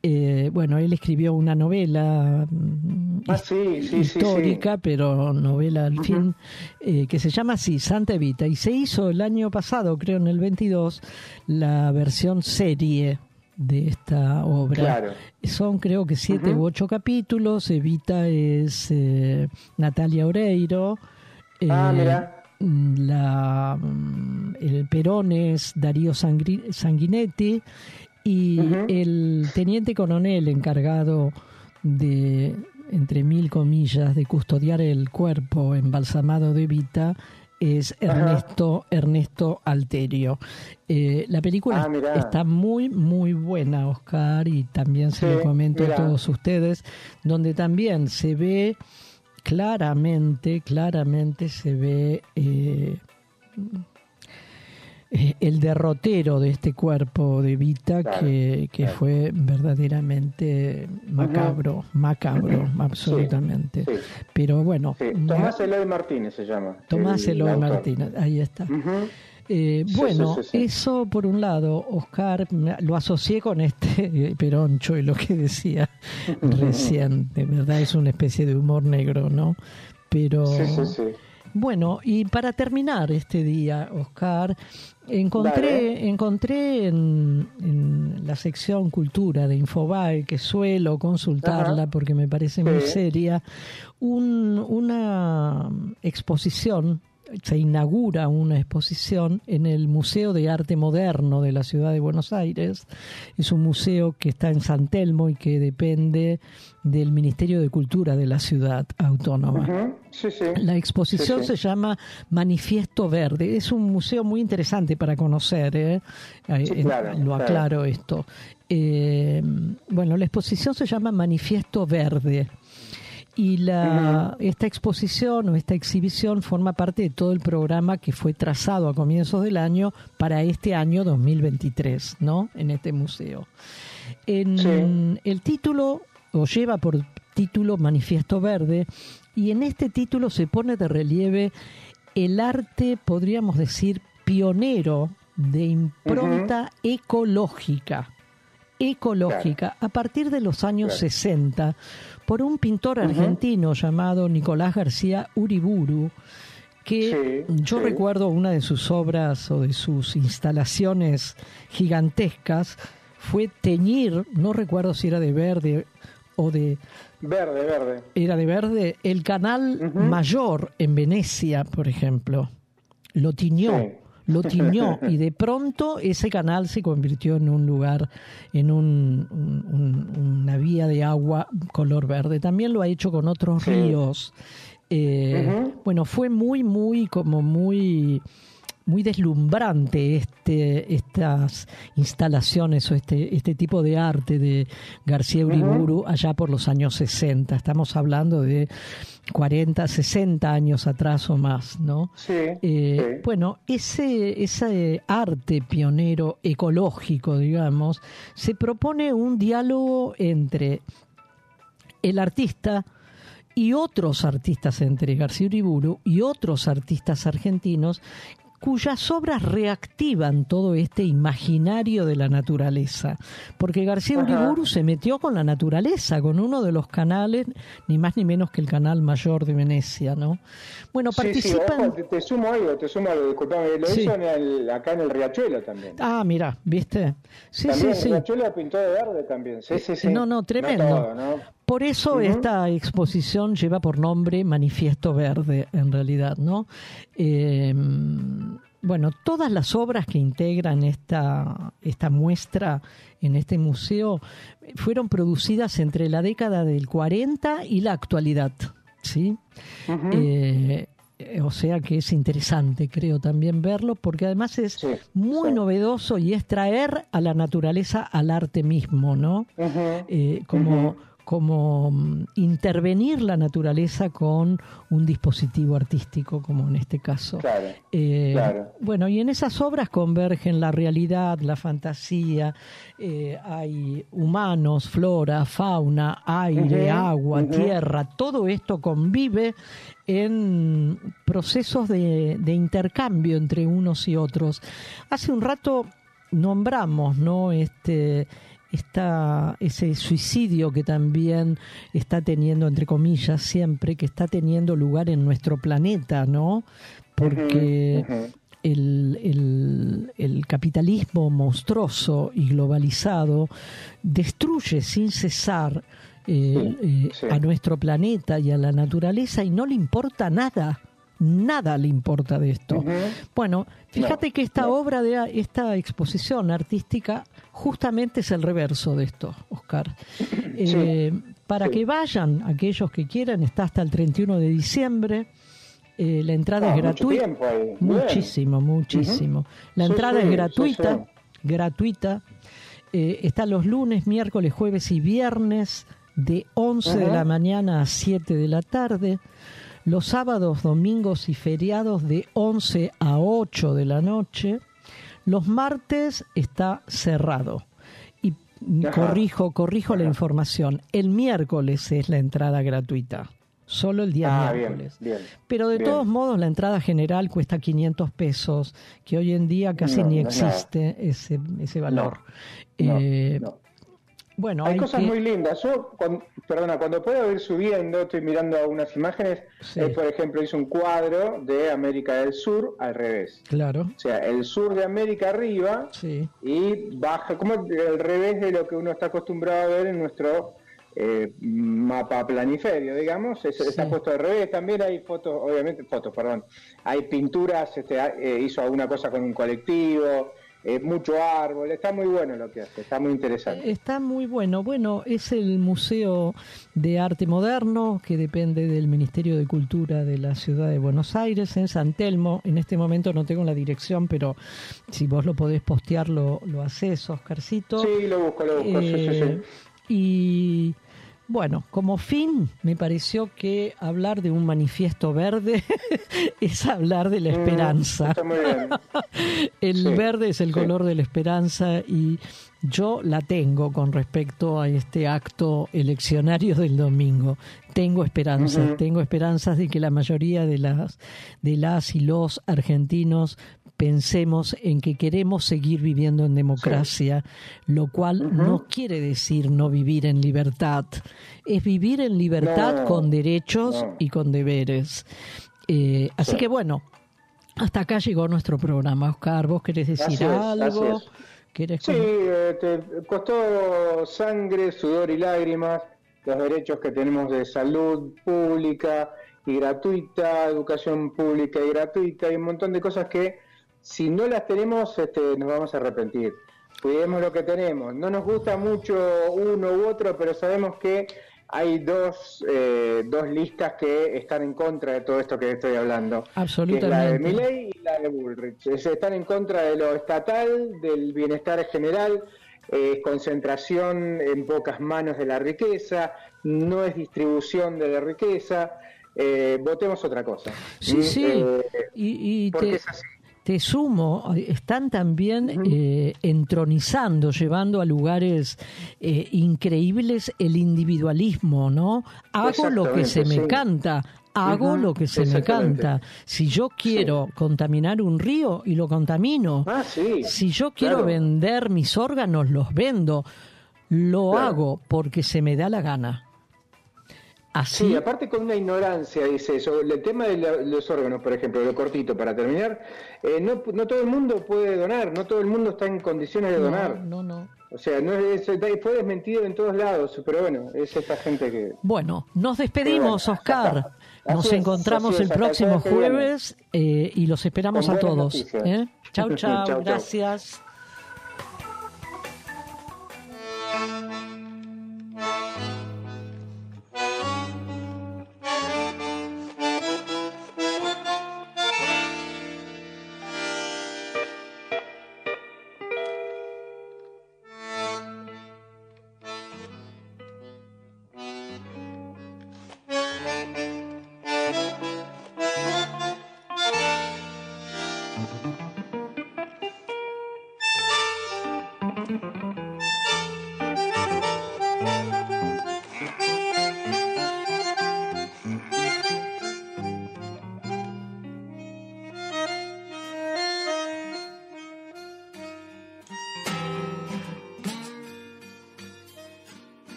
Eh, bueno, él escribió una novela mm, Ah, sí, sí, sí, sí. histórica, pero novela al fin, eh, que se llama así, Santa Evita, y se hizo el año pasado, creo en el 22, la versión serie de esta obra. Claro. Son creo que siete u ocho capítulos, Evita es eh, Natalia Oreiro, Ah, eh, mira. la, mm, el Perón es Darío Sangri- Sanguinetti y el teniente coronel encargado de, entre mil comillas, de custodiar el cuerpo embalsamado de Evita es Ajá. Ernesto Ernesto Alterio. Eh, la película Ah, está muy muy buena, Oscar, y también se Sí, lo comento mirá. a todos ustedes, donde también se ve claramente, claramente se ve eh, el derrotero de este cuerpo de Vita Claro, que, que claro. fue verdaderamente macabro, macabro, absolutamente. Sí, Pero bueno, sí. Tomás Eloy Martínez se llama. Tomás el Eloy. Martínez, ahí está. Eh, bueno, eso por un lado, Oscar, lo asocié con este Peroncho y lo que decía recién, de verdad es una especie de humor negro, ¿no? Pero Sí, sí, sí. Bueno, y para terminar este día, Oscar, encontré, encontré en, en la sección Cultura de Infobae, que suelo consultarla Ajá. porque me parece muy seria, un- una exposición, se inaugura una exposición en el Museo de Arte Moderno de la Ciudad de Buenos Aires. Es un museo que está en San Telmo y que depende del Ministerio de Cultura de la ciudad autónoma. Sí, sí. La exposición Sí, se llama Manifiesto Verde. Es un museo muy interesante para conocer. ¿eh? Eh, eh, claro, lo claro. aclaro esto. Eh, bueno, la exposición se llama Manifiesto Verde. Y la, esta exposición o esta exhibición forma parte de todo el programa que fue trazado a comienzos del año para este año 2023, ¿no? En este museo. En Sí. el título, o lleva por título Manifiesto Verde, y en este título se pone de relieve el arte, podríamos decir, pionero de impronta ecológica. Ecológica, a partir de los años Claro. 60, por un pintor argentino llamado Nicolás García Uriburu, que Sí, yo sí. recuerdo una de sus obras o de sus instalaciones gigantescas fue teñir, no recuerdo si era de verde o de Verde, verde. era de verde, el canal mayor en Venecia, por ejemplo. Lo tiñó, Sí. Lo tiñó y de pronto ese canal se convirtió en un lugar, en un- un- un- una vía de agua color verde. También lo ha hecho con otros Sí. ríos. Eh. Bueno, fue muy, muy, como muy muy deslumbrante este estas instalaciones o este este tipo de arte de García Uriburu allá por los años 60. Estamos hablando de 40, 60 años atrás o más, ¿no? Sí, Eh, sí. Bueno, ese, ese arte pionero ecológico, digamos, se propone un diálogo entre el artista y otros artistas, entre García Uriburu y otros artistas argentinos, cuyas obras reactivan todo este imaginario de la naturaleza. Porque García. Uriburu se metió con la naturaleza, con uno de los canales, ni más ni menos que el canal mayor de Venecia, ¿no? Bueno, Sí, sí, participan... ojo, te, te sumo algo, te sumo algo, disculpame, lo Sí. hizo en el- acá en el Riachuelo también. Ah, mira, ¿viste? Sí, también sí, sí. el Riachuelo pintó de verde también, sí, sí, sí. No, no, tremendo. todo, ¿no? Por eso esta exposición lleva por nombre Manifiesto Verde, en realidad, ¿no? Eh, bueno, todas las obras que integran esta, esta muestra en este museo fueron producidas entre la década del 40 y la actualidad, ¿sí? Eh, o sea que es interesante, creo, también verlo, porque además es muy novedoso y es traer a la naturaleza al arte mismo, ¿no? Eh, como, como mm, intervenir la naturaleza con un dispositivo artístico, como en este caso. Claro, Eh, claro. Bueno, y en esas obras convergen la realidad, la fantasía, eh, hay humanos, flora, fauna, aire, agua, tierra, todo esto convive en procesos de, de intercambio entre unos y otros. Hace un rato nombramos, ¿no? Este esta, ese suicidio que también está teniendo, entre comillas, siempre, que está teniendo lugar en nuestro planeta, ¿no? Porque el- el capitalismo monstruoso y globalizado destruye sin cesar eh, eh, a nuestro planeta y a la naturaleza y no le importa nada. Nada le importa de esto. Bueno, fíjate que esta obra de esta exposición artística justamente es el reverso de esto, Oscar. Eh, para sí. que vayan aquellos que quieran, está hasta el 31 de diciembre. Eh, la entrada Ah, es gratuita. Muchísimo, muchísimo. La entrada sí, es gratuita, gratuita. Eh, está los lunes, miércoles, jueves y viernes de 11 de la mañana a 7 de la tarde. Los sábados, domingos y feriados de 11 a 8 de la noche. Los martes está cerrado. Y Ajá. corrijo, corrijo la información. El miércoles es la entrada gratuita. Solo el día Ah, miércoles. bien. Pero de Bien. todos modos, la entrada general cuesta 500 pesos, que hoy en día casi No, ni no es nada. existe ese, ese valor. No, Eh, no. Bueno, hay, hay cosas que- muy lindas. Yo, cuando- perdona, cuando puedo ir subiendo, estoy mirando unas imágenes. Sí. eh, por ejemplo, hice un cuadro de América del Sur al revés. Claro, O sea, el sur de América arriba sí. y baja, como al revés de lo que uno está acostumbrado a ver en nuestro eh, mapa planiferio, digamos. Es- Está Sí. puesto al revés. También hay fotos, obviamente, fotos, perdón. Hay pinturas, este, eh, hizo alguna cosa con un colectivo, eh, mucho árbol. Está muy bueno lo que hace, está muy interesante. Está muy bueno. Bueno, es el Museo de Arte Moderno que depende del Ministerio de Cultura de la Ciudad de Buenos Aires, en San Telmo. En este momento no tengo la dirección, pero si vos lo podés postear, lo, lo haces, Oscarcito. Sí, lo busco, lo busco. sí, sí, sí. Eh, Y bueno, como fin, me pareció que hablar de un manifiesto verde es hablar de la Mm, esperanza. está muy bien. El Sí, verde es el sí. color de la esperanza y yo la tengo con respecto a este acto eleccionario del domingo. Tengo esperanzas, tengo esperanzas de que la mayoría de las de las y los argentinos pensemos en que queremos seguir viviendo en democracia, lo cual no quiere decir no vivir en libertad. Es vivir en libertad No, con derechos no. y con deberes. Eh, así Sí. que bueno, hasta acá llegó nuestro programa, Oscar. ¿Vos querés decir es, algo? así es. ¿Querés Sí, com- eh, te costó sangre, sudor y lágrimas los derechos que tenemos de salud pública y gratuita, educación pública y gratuita y un montón de cosas que si no las tenemos este, nos vamos a arrepentir. Cuidemos lo que tenemos. No nos gusta mucho uno u otro, pero sabemos que hay dos, eh, dos listas que están en contra de todo esto que estoy hablando. Que es la de Absolutamente. Milei y la de Bullrich. Es- Están en contra de lo estatal, del bienestar general, eh, concentración en pocas manos de la riqueza, no es distribución de la riqueza. eh, votemos otra cosa. Sí, Mm, sí. eh, y y porque te, es así. Te sumo, están también eh, entronizando, llevando a lugares eh, increíbles el individualismo, ¿no? Hago lo que se me sí. canta. Hago lo que se me canta. Si yo quiero contaminar un río y lo contamino, Ah, sí. si yo quiero claro. vender mis órganos, los vendo. Lo Claro. hago porque se me da la gana. ¿Así? Sí, aparte con una ignorancia, dice eso. El tema de los órganos, por ejemplo, lo cortito, para terminar, eh, no, no todo el mundo puede donar, no todo el mundo está en condiciones de donar. No, no. O sea, no es, fue desmentido en todos lados, pero bueno, es esta gente que... Bueno, nos despedimos, bueno, Oscar. Nos es, encontramos el próximo jueves eh, y los esperamos Con a todos. ¿eh? Chau, chau, Chau, chau. gracias. Mi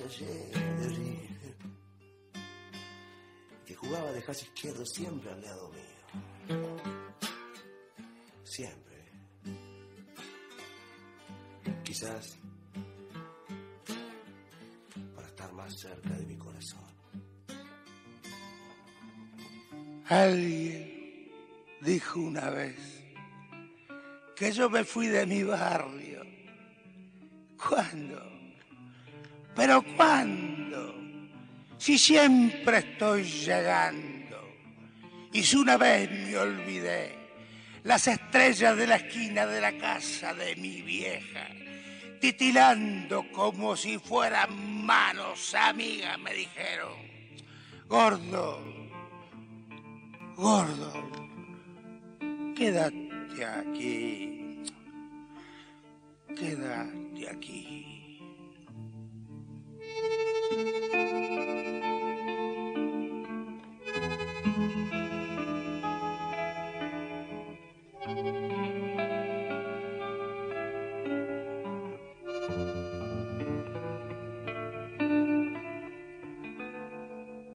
orina. Que jugaba de casi izquierdo siempre al lado mío. Siempre. Quizás para estar más cerca de mi corazón. Alguien dijo una vez que yo me fui de mi barrio. ¿Cuándo? ¿Pero cuándo? Si siempre estoy llegando. Y si una vez me olvidé las estrellas de la esquina de la casa de mi vieja, titilando como si fueran manos amigas, me dijeron, gordo, gordo, quédate aquí, quédate aquí.